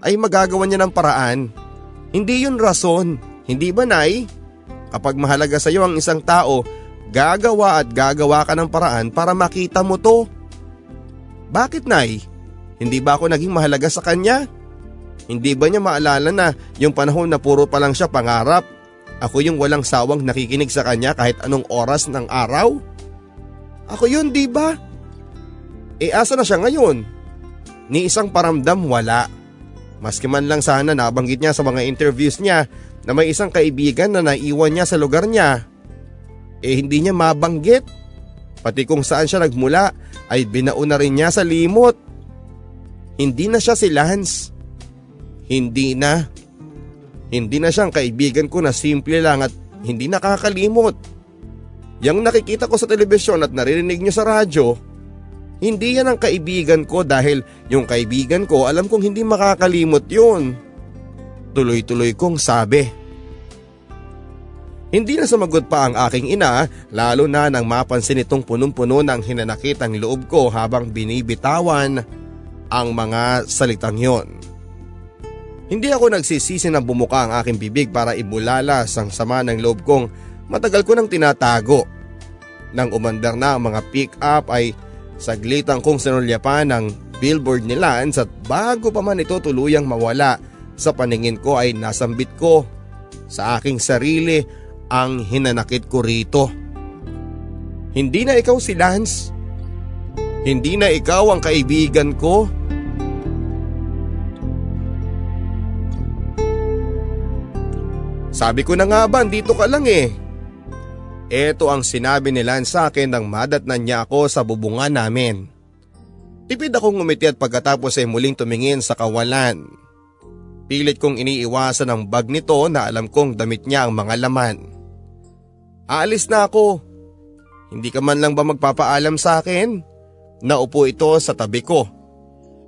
ay magagawa niya ng paraan. Hindi yun rason, hindi ba nay? Kapag mahalaga sa iyo ang isang tao, gagawa at gagawa ka ng paraan para makita mo to. Bakit nay? Hindi ba ako naging mahalaga sa kanya? Hindi ba niya maalala na yung panahon na puro pa lang siya pangarap? Ako yung walang sawang nakikinig sa kanya kahit anong oras ng araw? Ako yun, di ba? E asa na siya ngayon? Ni isang paramdam wala. Maski man lang sana nabanggit niya sa mga interviews niya na may isang kaibigan na naiwan niya sa lugar niya. Eh hindi niya mabanggit. Pati kung saan siya nagmula ay binauna rin niya sa limot. Hindi na siya si Lance. Hindi na. Hindi na siyang kaibigan ko na simple lang at hindi nakakalimot. Yang nakikita ko sa telebisyon at naririnig niyo sa radyo, hindi yan ang kaibigan ko dahil yung kaibigan ko alam kong hindi makakalimot yun. Tuloy-tuloy kong sabi. Hindi na sumagot pa ang aking ina lalo na nang mapansin itong punong-puno ng hinanakit ang loob ko habang binibitawan ang mga salitang yon. Hindi ako nagsisisi na bumuka ang aking bibig para ibulalas ang sama ng loob kong matagal ko nang tinatago. Nang umandar na ang mga pick-up ay Saglitan kong sinulyapan ng billboard ni Lance at bago pa man ito tuluyang mawala sa paningin ko ay nasambit ko sa aking sarili ang hinanakit ko rito. Hindi na ikaw si Lance. Hindi na ikaw ang kaibigan ko. Sabi ko na nga ba, dito ka lang eh. Ito ang sinabi ni Lance sa akin nang madatnan niya ako sa bubungan namin. Tipid akong ngumiti at pagkatapos ay muling tumingin sa kawalan. Pilit kong iniiwasan ang bag nito na alam kong damit niya ang mga laman. Aalis na ako. Hindi ka man lang ba magpapaalam sa akin? Naupo ito sa tabi ko.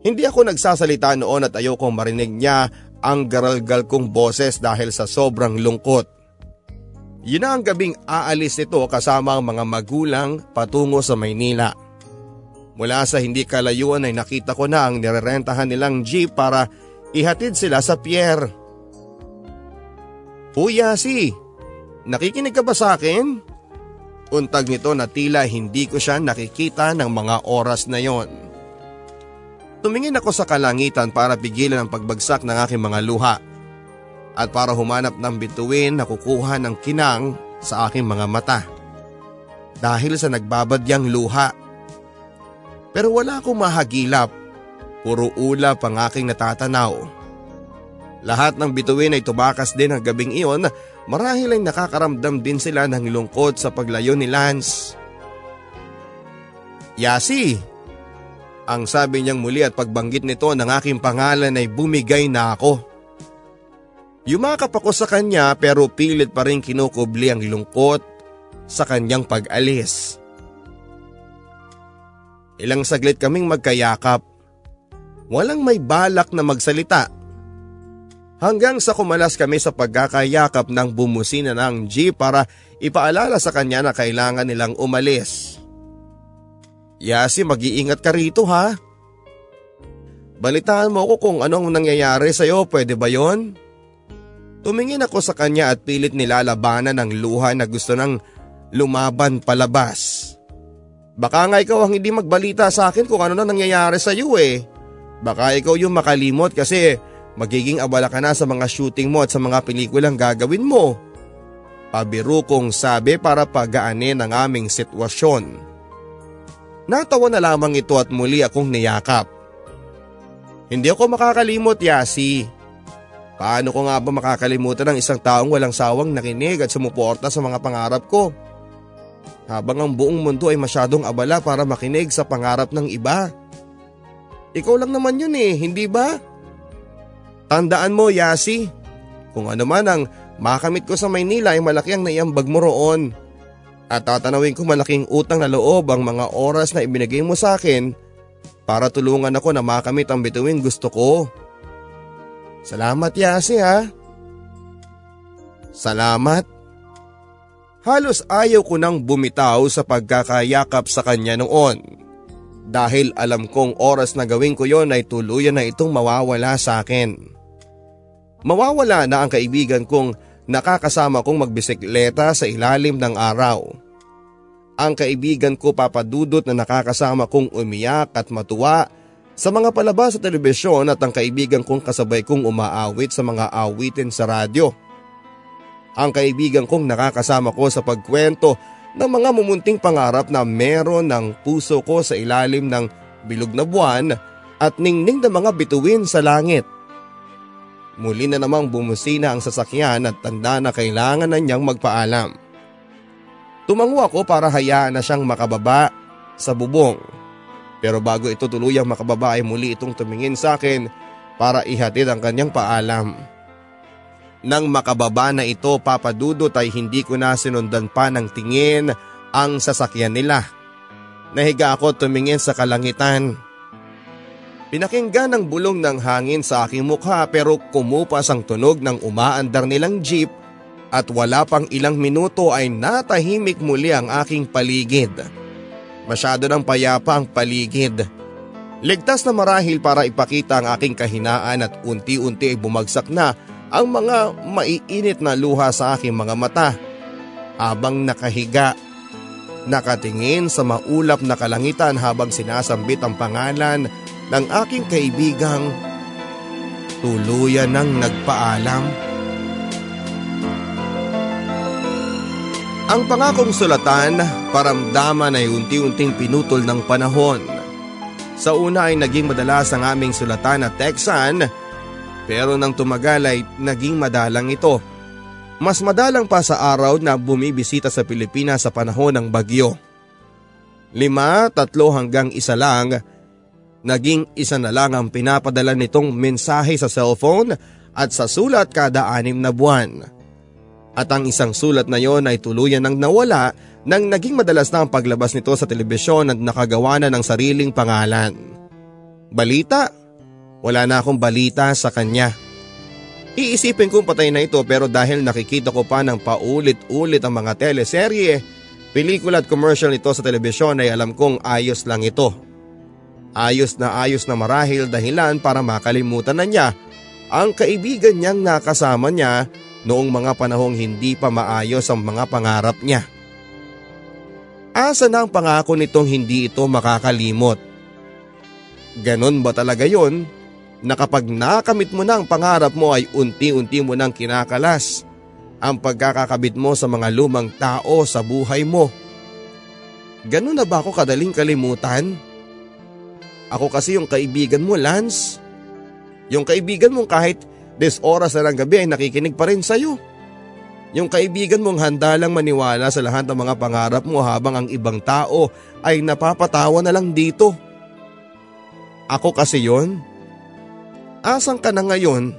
Hindi ako nagsasalita noon at ayokong marinig niya ang garalgal kong boses dahil sa sobrang lungkot. Yun na ang gabing aalis ito kasama ang mga magulang patungo sa Maynila. Mula sa hindi kalayuan ay nakita ko na ang nirerentahan nilang jeep para ihatid sila sa pier. Kuya si, nakikinig ka ba sa akin? Untag nito na tila hindi ko siya nakikita ng mga oras na yon. Tumingin ako sa kalangitan para pigilan ang pagbagsak ng aking mga luha at para humanap ng bituin na kukuha ng kinang sa aking mga mata. Dahil sa nagbabadyang luha. Pero wala akong mahagilap. Puro ulap ang aking natatanaw. Lahat ng bituin ay tumakas din ang gabing iyon marahil ay nakakaramdam din sila ng lungkot sa paglayo ni Lance. Yasi! Ang sabi niyang muli at pagbanggit nito ng aking pangalan ay bumigay na ako. Yumakap ako sa kanya pero pilit pa rin kinukubli ang lungkot sa kanyang pag-alis. Ilang saglit kaming magkayakap. Walang may balak na magsalita. Hanggang sa kumalas kami sa pagkakayakap ng bumusina ng jeep para ipaalala sa kanya na kailangan nilang umalis. Yasi mag-iingat ka rito ha. Balitaan mo ako kung anong nangyayari sa'yo, pwede ba yon? Tumingin ako sa kanya at pilit nilalabanan ng luha na gusto nang lumaban palabas. Baka nga ikaw ang hindi magbalita sa akin kung ano na nangyayari sa iyo eh. Baka ikaw yung makalimot kasi magiging abala ka na sa mga shooting mo at sa mga pelikulang gagawin mo. Pabiru kong sabi para pagaanin ang aming sitwasyon. Natawa na lamang ito at muli akong niyakap. Hindi ako makakalimot, Yasi. Paano ko nga ba makakalimutan ng isang taong walang sawang nakinig at sumuporta sa mga pangarap ko? Habang ang buong mundo ay masyadong abala para makinig sa pangarap ng iba. Ikaw lang naman yun eh, hindi ba? Tandaan mo, Yasi. Kung ano man ang makamit ko sa Maynila ay malaki ang naiambag mo roon. At tatanawin ko malaking utang na loob ang mga oras na ibinigay mo sa akin para tulungan ako na makamit ang bituin gusto ko. Salamat Yasi ha. Salamat. Halos ayaw ko nang bumitaw sa pagkakayakap sa kanya noon. Dahil alam kong oras na gawin ko yon ay tuluyan na itong mawawala sa akin. Mawawala na ang kaibigan kong nakakasama kong magbisikleta sa ilalim ng araw. Ang kaibigan ko papadudot na nakakasama kong umiyak at matuwa sa mga palabas sa telebisyon at ang kaibigan kong kasabay kong umaawit sa mga awitin sa radyo. Ang kaibigan kong nakakasama ko sa pagkwento ng mga mumunting pangarap na meron ng puso ko sa ilalim ng bilog na buwan at ningning na mga bituin sa langit. Muli na namang bumusina ang sasakyan at tanda na kailangan na niyang magpaalam. Tumango ako para hayaan na siyang makababa sa bubong. Pero bago ito tuluyang makababa ay muli itong tumingin sa akin para ihatid ang kanyang paalam. Nang makababa na ito papadudot ay hindi ko na sinundan pa ng tingin ang sasakyan nila. Nahiga ako tumingin sa kalangitan. Pinakinggan ang bulong ng hangin sa aking mukha pero kumupas ang tunog ng umaandar nilang jeep at wala pang ilang minuto ay natahimik muli ang aking paligid. Masyado ng payapa ang paligid. Ligtas na marahil para ipakita ang aking kahinaan at unti-unti ay bumagsak na ang mga maiinit na luha sa aking mga mata. Habang nakahiga, nakatingin sa maulap na kalangitan habang sinasambit ang pangalan ng aking kaibigang tuluyan ng nagpaalam. Ang pangakong sulatan, paramdaman ay unti-unting pinutol ng panahon. Sa una ay naging madalas ang aming sulatan at teksan pero nang tumagal ay naging madalang ito. Mas madalang pa sa araw na bumibisita sa Pilipinas sa panahon ng bagyo. Lima, tatlo hanggang isa lang, naging isa na lang ang pinapadala nitong mensahe sa cellphone at sa sulat kada anim na buwan at ang isang sulat na yon ay tuluyan ng nawala nang naging madalas na ang paglabas nito sa telebisyon at nakagawa na ng sariling pangalan. Balita? Wala na akong balita sa kanya. Iisipin kong patay na ito pero dahil nakikita ko pa ng paulit-ulit ang mga teleserye, pelikula at commercial nito sa telebisyon ay alam kong ayos lang ito. Ayos na ayos na marahil dahilan para makalimutan na niya ang kaibigan niyang nakasama niya noong mga panahong hindi pa maayos ang mga pangarap niya. Asa na ang pangako nitong hindi ito makakalimot? Ganon ba talaga yon? Na kapag nakamit mo na ang pangarap mo ay unti-unti mo nang kinakalas ang pagkakakabit mo sa mga lumang tao sa buhay mo. Ganon na ba ako kadaling kalimutan? Ako kasi yung kaibigan mo, Lance. Yung kaibigan mong kahit Des oras na ng gabi ay nakikinig pa rin sa'yo. Yung kaibigan mong handa lang maniwala sa lahat ng mga pangarap mo habang ang ibang tao ay napapatawa na lang dito. Ako kasi yon. Asang ka na ngayon?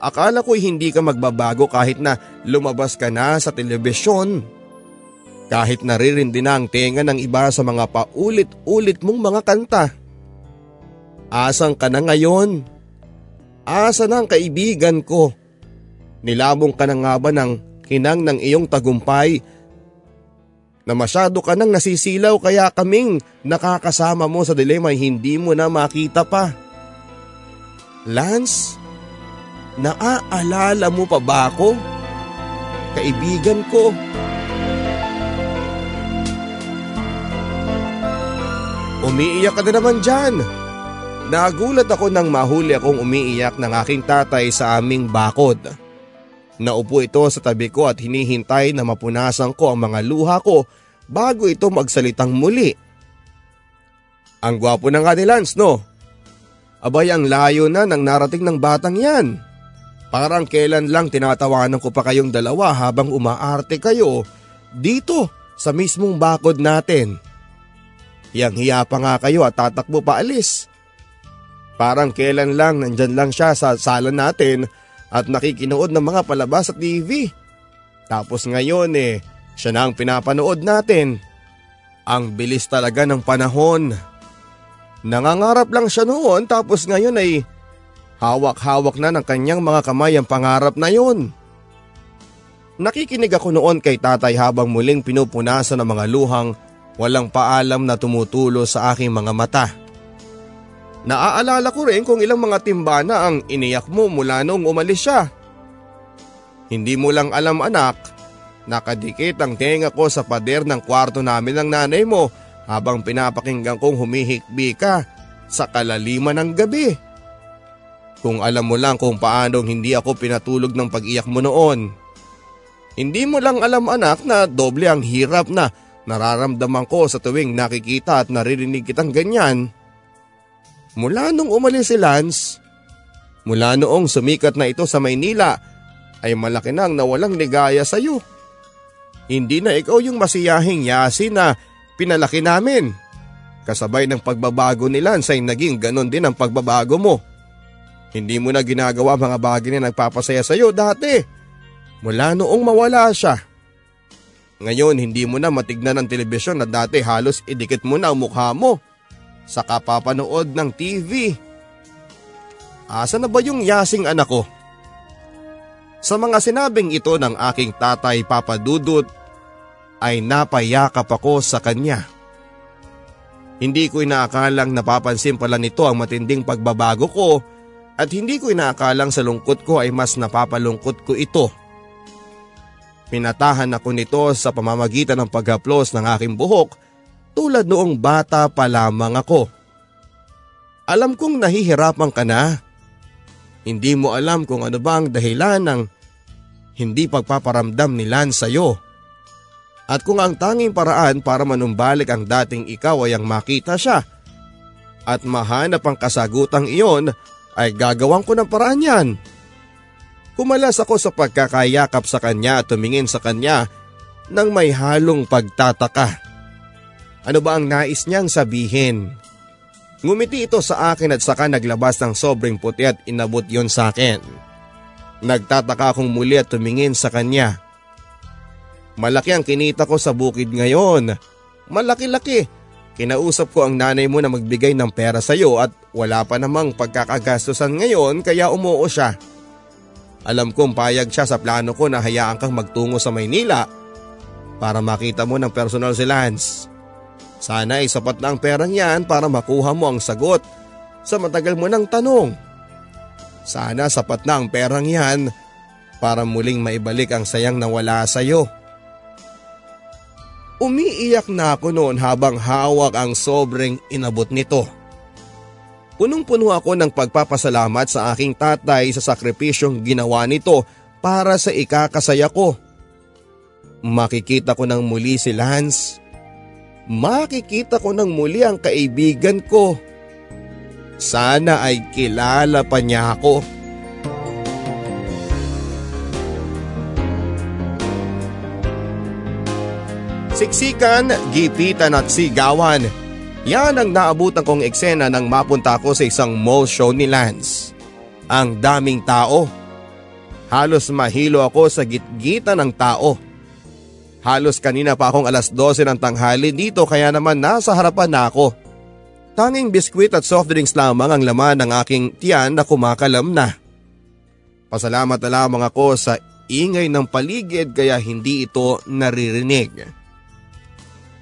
Akala ko'y hindi ka magbabago kahit na lumabas ka na sa telebisyon. Kahit naririndi na ang tenga ng iba sa mga paulit-ulit mong mga kanta. Asang ka na ngayon? Asa na ang kaibigan ko? Nilabong ka na nga ba ng kinang ng iyong tagumpay na masyado ka nang nasisilaw kaya kaming nakakasama mo sa dilema hindi mo na makita pa. Lance, naaalala mo pa ba ako? Kaibigan ko. Umiiyak ka na naman dyan. Nagulat ako nang mahuli akong umiiyak ng aking tatay sa aming bakod. Naupo ito sa tabi ko at hinihintay na mapunasan ko ang mga luha ko bago ito magsalitang muli. Ang gwapo ng Lance, no? Abay ang layo na nang narating ng batang yan. Parang kailan lang tinatawanan ko pa kayong dalawa habang umaarte kayo dito sa mismong bakod natin. Yang hiya pa nga kayo at tatakbo pa alis. Parang kailan lang nandyan lang siya sa sala natin at nakikinood ng mga palabas sa TV. Tapos ngayon eh, siya na ang pinapanood natin. Ang bilis talaga ng panahon. Nangangarap lang siya noon tapos ngayon ay hawak-hawak na ng kanyang mga kamay ang pangarap na yon. Nakikinig ako noon kay tatay habang muling pinupunasan ng mga luhang walang paalam na tumutulo sa aking mga mata. Naaalala ko rin kung ilang mga timbana ang iniyak mo mula noong umalis siya. Hindi mo lang alam anak, nakadikit ang tenga ko sa pader ng kwarto namin ng nanay mo habang pinapakinggan kong humihikbi ka sa kalaliman ng gabi. Kung alam mo lang kung paanong hindi ako pinatulog ng pag-iyak mo noon. Hindi mo lang alam anak na doble ang hirap na nararamdaman ko sa tuwing nakikita at naririnig kitang ganyan. Mula nung umalis si Lance, mula noong sumikat na ito sa Maynila, ay malaki nang nawalang ligaya sa iyo. Hindi na ikaw yung masiyahing yasi na pinalaki namin. Kasabay ng pagbabago ni Lance ay naging ganon din ang pagbabago mo. Hindi mo na ginagawa mga bagay na nagpapasaya sa iyo dati. Mula noong mawala siya. Ngayon hindi mo na matignan ang telebisyon na dati halos idikit mo na ang mukha mo sa kapapanood ng TV. Asa na ba yung yasing anak ko? Sa mga sinabing ito ng aking tatay Papa Dudut ay napayakap ako sa kanya. Hindi ko inaakalang napapansin pala nito ang matinding pagbabago ko at hindi ko inaakalang sa lungkot ko ay mas napapalungkot ko ito. Pinatahan ako nito sa pamamagitan ng paghaplos ng aking buhok tulad noong bata pa lamang ako. Alam kong nahihirapan ka na. Hindi mo alam kung ano ba ang dahilan ng hindi pagpaparamdam ni Lance sa'yo. At kung ang tanging paraan para manumbalik ang dating ikaw ay ang makita siya at mahanap ang kasagutang iyon ay gagawin ko ng paraan yan. Kumalas ako sa pagkakayakap sa kanya at tumingin sa kanya nang may halong pagtataka. Ano ba ang nais niyang sabihin? Ngumiti ito sa akin at saka naglabas ng sobrang puti at inabot yon sa akin. Nagtataka akong muli at tumingin sa kanya. Malaki ang kinita ko sa bukid ngayon. Malaki-laki. Kinausap ko ang nanay mo na magbigay ng pera sa iyo at wala pa namang pagkakagastusan ngayon kaya umuo siya. Alam kong payag siya sa plano ko na hayaan kang magtungo sa Maynila para makita mo ng personal si Lance. Sana ay sapat na ang perang yan para makuha mo ang sagot sa matagal mo ng tanong. Sana sapat na ang perang yan para muling maibalik ang sayang nawala sa iyo. Umiiyak na ako noon habang hawak ang sobrang inabot nito. Punong-puno ako ng pagpapasalamat sa aking tatay sa sakripisyong ginawa nito para sa ikakasaya ko. Makikita ko ng muli si Lance makikita ko ng muli ang kaibigan ko. Sana ay kilala pa niya ako. Siksikan, gipitan at sigawan. Yan ang naabutan kong eksena nang mapunta ako sa isang mall show ni Lance. Ang daming tao. Halos mahilo ako sa gitgita ng tao. Halos kanina pa akong alas 12 ng tanghali dito kaya naman nasa harapan na ako. Tanging biskwit at soft drinks lamang ang laman ng aking tiyan na kumakalam na. Pasalamat na lamang ako sa ingay ng paligid kaya hindi ito naririnig.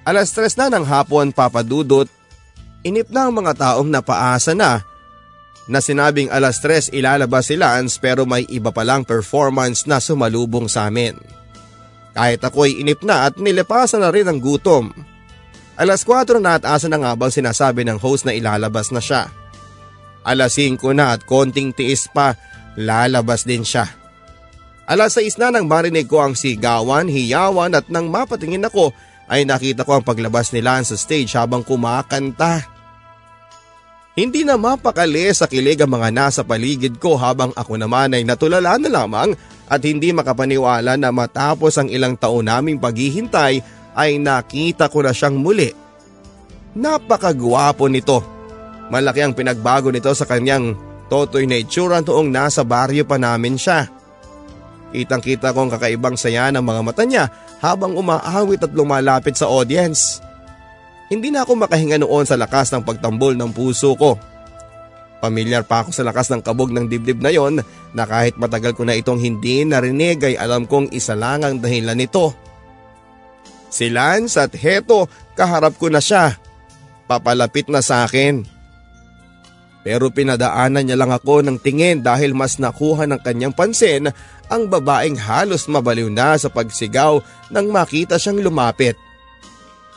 Alas tres na ng hapon papadudot, inip na ang mga taong napaasa na na sinabing alas tres ilalabas si Lance pero may iba palang performance na sumalubong sa amin. Kahit ako'y inip na at nilipasan na rin ang gutom. Alas 4 na at asa na nga bang sinasabi ng host na ilalabas na siya. Alas 5 na at konting tiis pa, lalabas din siya. Alas 6 na nang marinig ko ang sigawan, hiyawan at nang mapatingin ako ay nakita ko ang paglabas nila sa stage habang kumakanta. Hindi na mapakali sa kilig ang mga nasa paligid ko habang ako naman ay natulala na lamang at hindi makapaniwala na matapos ang ilang taon naming paghihintay ay nakita ko na siyang muli. Napakagwapo nito. Malaki ang pinagbago nito sa kanyang totoy na itsura noong nasa baryo pa namin siya. Kitang kita ko ang kakaibang saya ng mga mata niya habang umaawit at lumalapit sa audience. Hindi na ako makahinga noon sa lakas ng pagtambol ng puso ko. Pamilyar pa ako sa lakas ng kabog ng dibdib na yon na kahit matagal ko na itong hindi narinig ay alam kong isa lang ang dahilan nito. Si Lance at heto kaharap ko na siya. Papalapit na sa akin. Pero pinadaanan niya lang ako ng tingin dahil mas nakuha ng kanyang pansin ang babaeng halos mabaliw na sa pagsigaw nang makita siyang lumapit.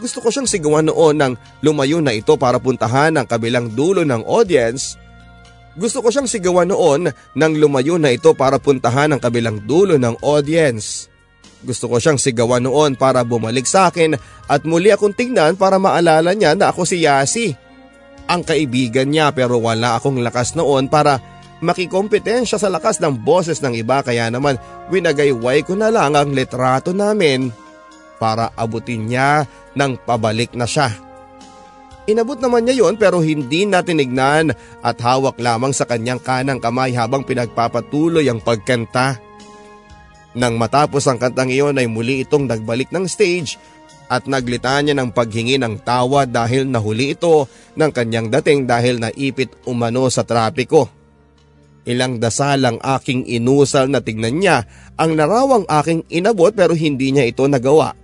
Gusto ko siyang sigawan noon nang lumayo na ito para puntahan ang kabilang dulo ng audience gusto ko siyang sigawan noon nang lumayo na ito para puntahan ang kabilang dulo ng audience. Gusto ko siyang sigawan noon para bumalik sa akin at muli akong tingnan para maalala niya na ako si Yasi. Ang kaibigan niya pero wala akong lakas noon para makikompetensya sa lakas ng boses ng iba kaya naman winagayway ko na lang ang litrato namin para abutin niya ng pabalik na siya. Inabot naman niya yon pero hindi na tinignan at hawak lamang sa kanyang kanang kamay habang pinagpapatuloy ang pagkanta. Nang matapos ang kantang iyon ay muli itong nagbalik ng stage at naglita niya ng paghingi ng tawa dahil nahuli ito ng kanyang dating dahil naipit umano sa trapiko. Ilang dasal ang aking inusal na tignan niya ang narawang aking inabot pero hindi niya ito nagawa.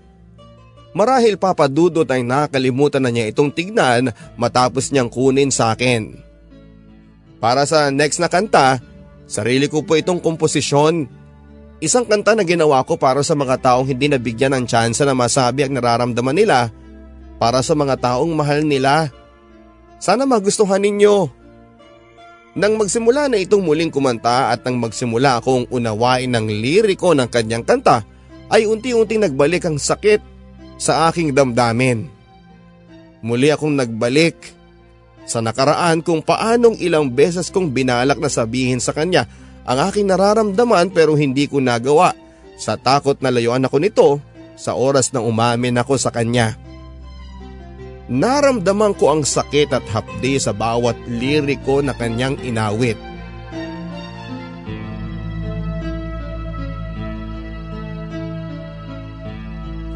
Marahil papadudot ay nakalimutan na niya itong tignan matapos niyang kunin sa akin. Para sa next na kanta, sarili ko po itong komposisyon Isang kanta na ginawa ko para sa mga taong hindi nabigyan ng tsansa na masabi ang nararamdaman nila para sa mga taong mahal nila. Sana magustuhan ninyo. Nang magsimula na itong muling kumanta at nang magsimula akong unawain ng liriko ng kanyang kanta ay unti-unting nagbalik ang sakit sa aking damdamin. Muli akong nagbalik sa nakaraan kung paanong ilang beses kong binalak na sabihin sa kanya ang aking nararamdaman pero hindi ko nagawa sa takot na layuan ako nito sa oras na umamin ako sa kanya. Naramdaman ko ang sakit at hapdi sa bawat liriko na kanyang inawit.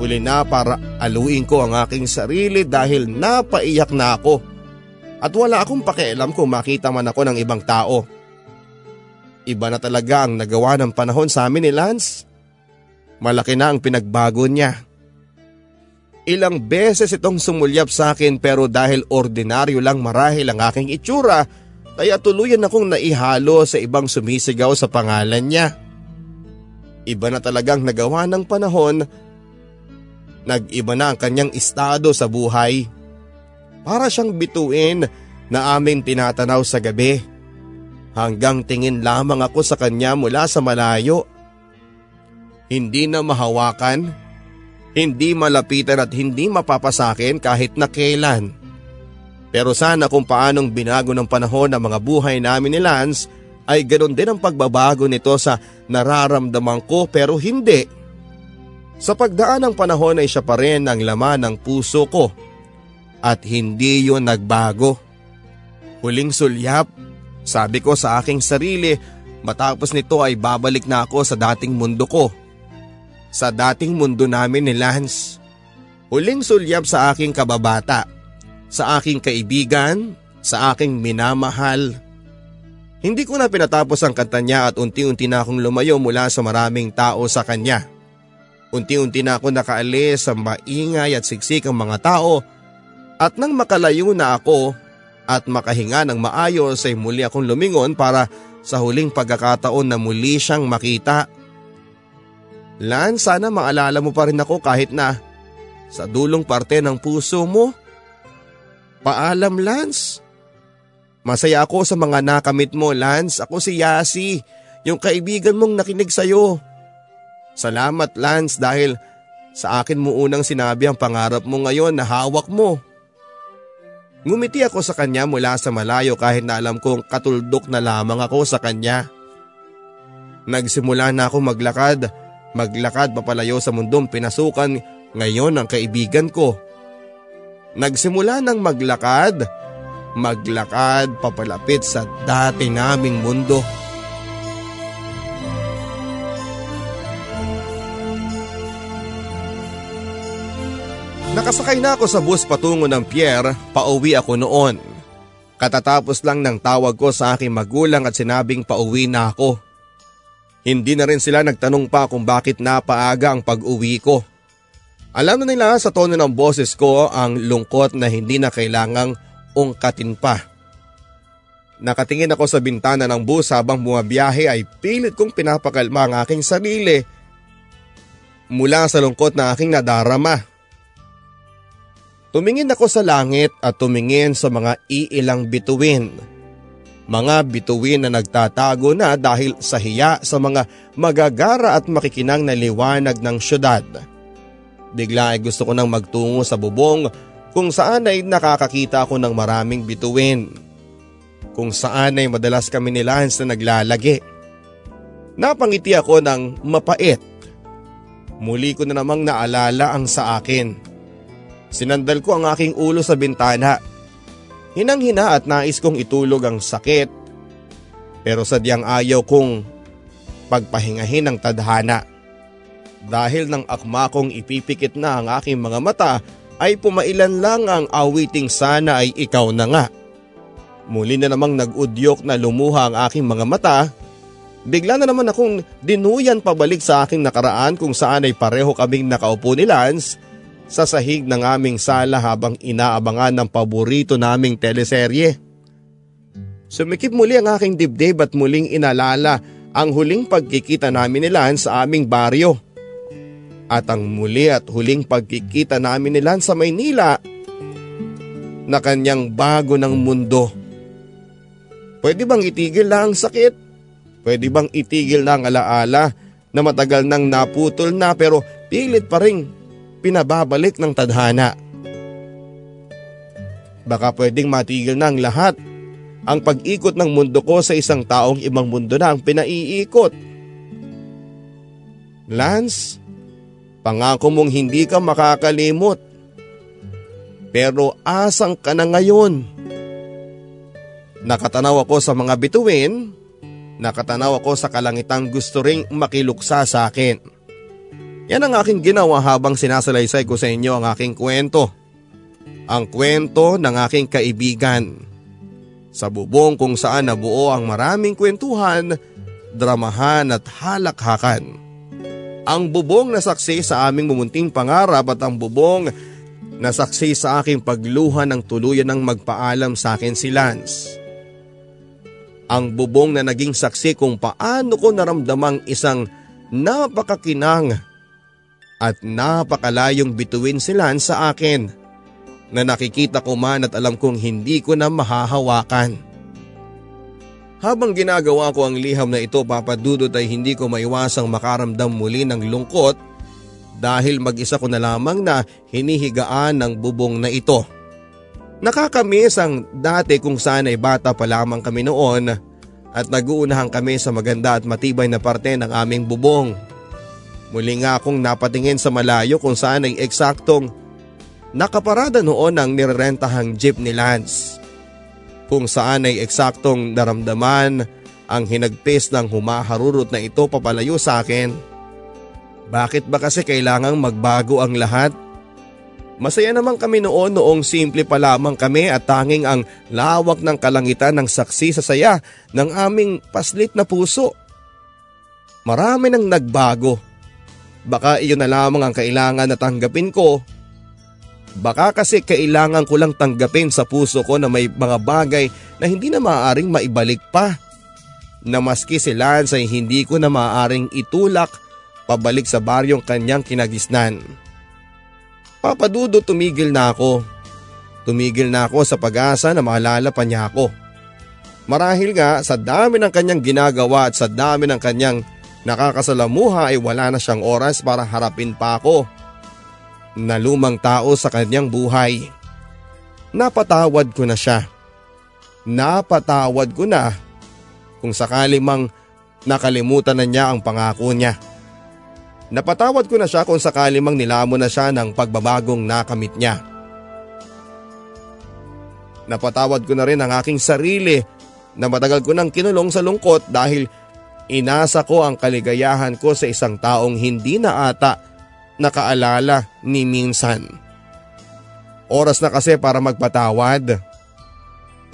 Huli na para aluin ko ang aking sarili dahil napaiyak na ako. At wala akong pakialam kung makita man ako ng ibang tao. Iba na talaga ang nagawa ng panahon sa amin ni Lance. Malaki na ang pinagbago niya. Ilang beses itong sumulyap sa akin pero dahil ordinaryo lang marahil ang aking itsura, kaya tuluyan akong naihalo sa ibang sumisigaw sa pangalan niya. Iba na talagang nagawa ng panahon, nag-iba na ang kanyang estado sa buhay. Para siyang bituin na aming tinatanaw sa gabi hanggang tingin lamang ako sa kanya mula sa malayo. Hindi na mahawakan, hindi malapitan at hindi mapapasakin kahit na kailan. Pero sana kung paanong binago ng panahon ang mga buhay namin ni Lance ay ganoon din ang pagbabago nito sa nararamdaman ko pero hindi. Sa pagdaan ng panahon ay siya pa rin ang laman ng puso ko at hindi yun nagbago. Huling sulyap sabi ko sa aking sarili matapos nito ay babalik na ako sa dating mundo ko. Sa dating mundo namin ni Lance. Huling sulyap sa aking kababata, sa aking kaibigan, sa aking minamahal. Hindi ko na pinatapos ang kanta niya at unti-unti na akong lumayo mula sa maraming tao sa kanya. Unti-unti na ako nakaalis sa maingay at siksik ang mga tao at nang makalayo na ako at makahinga ng maayos ay muli akong lumingon para sa huling pagkakataon na muli siyang makita. Lan, sana maalala mo pa rin ako kahit na sa dulong parte ng puso mo. Paalam, Lance. Masaya ako sa mga nakamit mo, Lance. Ako si Yasi, yung kaibigan mong nakinig sa'yo. Salamat, Lance, dahil sa akin mo unang sinabi ang pangarap mo ngayon na hawak mo. Ngumiti ako sa kanya mula sa malayo kahit na alam kong katuldok na lamang ako sa kanya. Nagsimula na ako maglakad, maglakad papalayo sa mundong pinasukan ngayon ang kaibigan ko. Nagsimula ng maglakad, maglakad papalapit sa dati naming mundo. Nakasakay na ako sa bus patungo ng Pierre, pauwi ako noon. Katatapos lang ng tawag ko sa aking magulang at sinabing pauwi na ako. Hindi na rin sila nagtanong pa kung bakit napaaga ang pag-uwi ko. Alam na nila sa tono ng boses ko ang lungkot na hindi na kailangang ungkatin pa. Nakatingin ako sa bintana ng bus habang bumabiyahe ay pilit kong pinapakalma ang aking sarili mula sa lungkot na aking nadarama. Tumingin ako sa langit at tumingin sa mga iilang bituin. Mga bituin na nagtatago na dahil sa hiya sa mga magagara at makikinang na liwanag ng syudad. Bigla ay gusto ko nang magtungo sa bubong kung saan ay nakakakita ako ng maraming bituin. Kung saan ay madalas kami ni Lance na naglalagi. Napangiti ako ng mapait. Muli ko na namang naalala ang sa akin. Sinandal ko ang aking ulo sa bintana. Hinang-hina at nais kong itulog ang sakit. Pero sadyang ayaw kong pagpahingahin ang tadhana. Dahil ng akma kong ipipikit na ang aking mga mata ay pumailan lang ang awiting sana ay ikaw na nga. Muli na namang nag-udyok na lumuha ang aking mga mata. Bigla na naman akong dinuyan pabalik sa aking nakaraan kung saan ay pareho kaming nakaupo ni Lance sa sahig ng aming sala habang inaabangan ng paborito naming teleserye. Sumikip muli ang aking dibdib at muling inalala ang huling pagkikita namin ni Lance sa aming baryo at ang muli at huling pagkikita namin nila sa Maynila na kanyang bago ng mundo. Pwede bang itigil na ang sakit? Pwede bang itigil na ang alaala na matagal nang naputol na pero pilit pa rin pinababalik ng tadhana? Baka pwedeng matigil na ang lahat. Ang pag-ikot ng mundo ko sa isang taong ibang mundo na ang pinaiikot. Lance, Pangako mong hindi ka makakalimot. Pero asang ka na ngayon. Nakatanaw ako sa mga bituin, nakatanaw ako sa kalangitang gusto ring makiluksa sa akin. Yan ang aking ginawa habang sinasalaysay ko sa inyo ang aking kwento. Ang kwento ng aking kaibigan. Sa bubong kung saan nabuo ang maraming kwentuhan, dramahan at halakhakan ang bubong na saksi sa aming mumunting pangarap at ang bubong na saksi sa aking pagluha ng tuluyan ng magpaalam sa akin si Lance. Ang bubong na naging saksi kung paano ko naramdamang isang napakakinang at napakalayong bituin si Lance sa akin na nakikita ko man at alam kong hindi ko na mahahawakan. Habang ginagawa ko ang liham na ito papadudot ay hindi ko maiwasang makaramdam muli ng lungkot dahil mag-isa ko na lamang na hinihigaan ng bubong na ito. Nakakamiss ang dati kung saan ay bata pa lamang kami noon at naguunahan kami sa maganda at matibay na parte ng aming bubong. Muli nga akong napatingin sa malayo kung saan ay eksaktong nakaparada noon ang nirerentahang jeep ni Lance kung saan ay eksaktong naramdaman ang hinagpis ng humaharurot na ito papalayo sa akin. Bakit ba kasi kailangang magbago ang lahat? Masaya naman kami noon noong simple pa lamang kami at tanging ang lawak ng kalangitan ng saksi sa saya ng aming paslit na puso. Marami nang nagbago. Baka iyon na lamang ang kailangan na tanggapin ko Baka kasi kailangan ko lang tanggapin sa puso ko na may mga bagay na hindi na maaaring maibalik pa. Na maski si Lance ay hindi ko na maaaring itulak pabalik sa baryong kanyang kinagisnan. Papadudo tumigil na ako. Tumigil na ako sa pag-asa na maalala pa niya ako. Marahil nga sa dami ng kanyang ginagawa at sa dami ng kanyang nakakasalamuha ay wala na siyang oras para harapin pa ako na lumang tao sa kanyang buhay. Napatawad ko na siya. Napatawad ko na kung sakali mang nakalimutan na niya ang pangako niya. Napatawad ko na siya kung sakali mang nilamon na siya ng pagbabagong nakamit niya. Napatawad ko na rin ang aking sarili na matagal ko nang kinulong sa lungkot dahil inasa ko ang kaligayahan ko sa isang taong hindi na ata nakaalala ni minsan. Oras na kasi para magpatawad.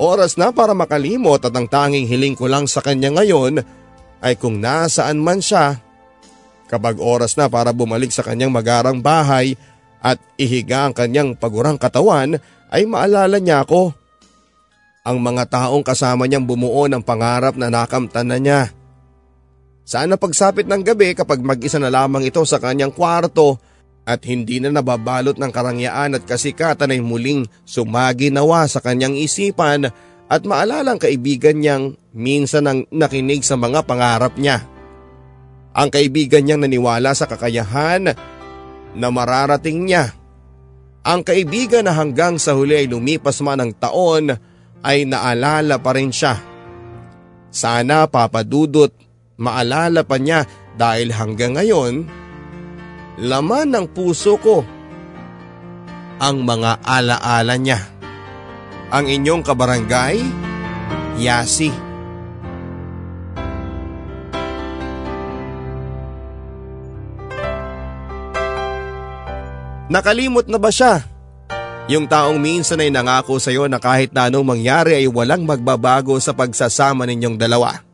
Oras na para makalimot at ang tanging hiling ko lang sa kanya ngayon ay kung nasaan man siya. Kapag oras na para bumalik sa kanyang magarang bahay at ihiga ang kanyang pagurang katawan ay maalala niya ako. Ang mga taong kasama niyang bumuo ng pangarap na nakamtan na niya. Sana pagsapit ng gabi kapag mag-isa na lamang ito sa kanyang kwarto at hindi na nababalot ng karangyaan at kasikatan ay muling sumaginawa sa kanyang isipan at maalalang kaibigan niyang minsan nang nakinig sa mga pangarap niya. Ang kaibigan niyang naniwala sa kakayahan na mararating niya. Ang kaibigan na hanggang sa huli ay lumipas man ng taon ay naalala pa rin siya. Sana papadudot maalala pa niya dahil hanggang ngayon, laman ng puso ko ang mga alaala niya ang inyong kabarangay, Yasi. Nakalimot na ba siya? Yung taong minsan ay nangako sa iyo na kahit na anong mangyari ay walang magbabago sa pagsasama ninyong dalawa.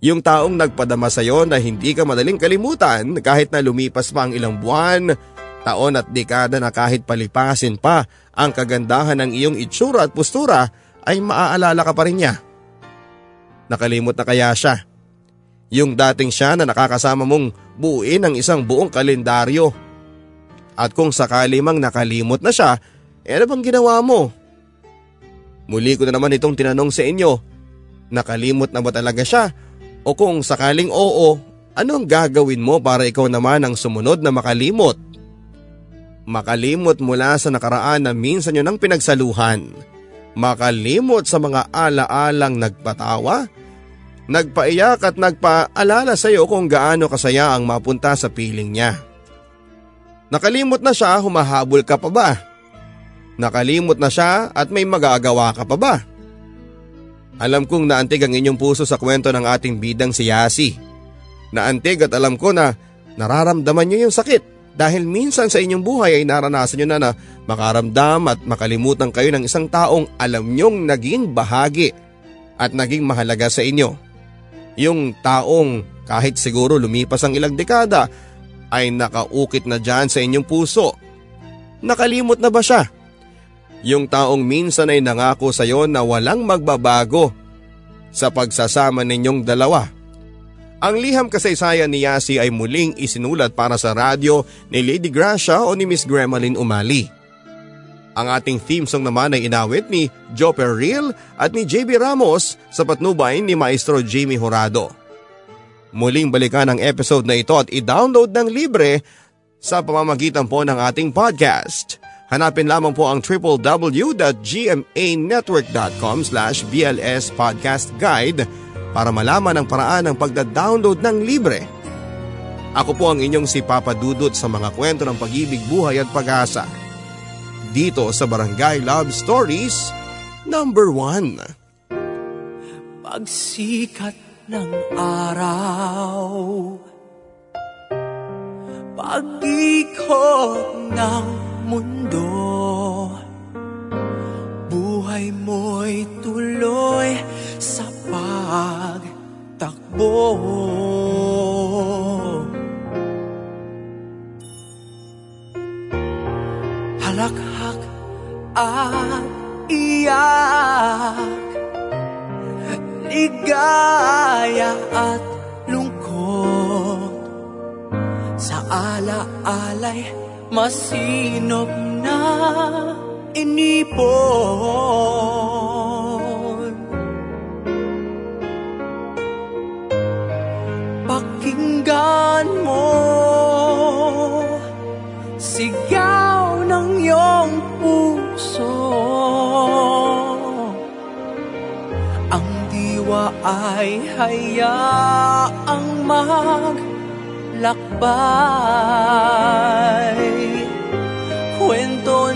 Yung taong nagpadama sa iyo na hindi ka madaling kalimutan kahit na lumipas pa ang ilang buwan, taon at dekada na kahit palipasin pa ang kagandahan ng iyong itsura at postura ay maaalala ka pa rin niya. Nakalimot na kaya siya. Yung dating siya na nakakasama mong buuin ang isang buong kalendaryo. At kung sakali mang nakalimot na siya, eh ano bang ginawa mo? Muli ko na naman itong tinanong sa inyo, nakalimot na ba talaga siya? O kung sakaling oo, anong gagawin mo para ikaw naman ang sumunod na makalimot? Makalimot mula sa nakaraan na minsan yun ang pinagsaluhan. Makalimot sa mga alaalang nagpatawa. Nagpaiyak at nagpaalala sa iyo kung gaano kasaya ang mapunta sa piling niya. Nakalimot na siya, humahabol ka pa ba? Nakalimot na siya at may magagawa ka pa ba? Alam kong naantig ang inyong puso sa kwento ng ating bidang si Yasi. Naantig at alam ko na nararamdaman niyo yung sakit dahil minsan sa inyong buhay ay naranasan nyo na na makaramdam at makalimutan kayo ng isang taong alam nyong naging bahagi at naging mahalaga sa inyo. Yung taong kahit siguro lumipas ang ilang dekada ay nakaukit na dyan sa inyong puso. Nakalimot na ba siya? Yung taong minsan ay nangako sa iyo na walang magbabago sa pagsasama ninyong dalawa ang liham kasaysayan ni Yasi ay muling isinulat para sa radyo ni Lady Gracia o ni Miss Gremlin Umali. Ang ating theme song naman ay inawit ni Joe Perril at ni JB Ramos sa patnubay ni Maestro Jamie Horado. Muling balikan ang episode na ito at i-download ng libre sa pamamagitan po ng ating podcast. Hanapin lamang po ang www.gmanetwork.com slash BLS Podcast Guide para malaman ang paraan ng pagda-download ng libre. Ako po ang inyong si Papa Dudut sa mga kwento ng pag-ibig, buhay at pag-asa. Dito sa Barangay Love Stories, number 1. Pagsikat ng araw Pag-ikot ng mundo. Buhay mo'y tuloy sa pagtakbo. Halakhak at iyak Ligaya at lungkot. Sa ala-alay masinop na inipon. Pakinggan mo Sigaw ng iyong puso. Ang diwa ay hayaang maglakbay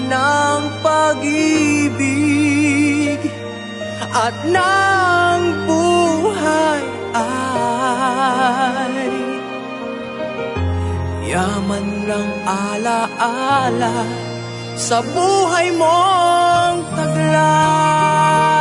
ng pag-ibig at ng buhay ay Yaman ng alaala sa buhay mong taglay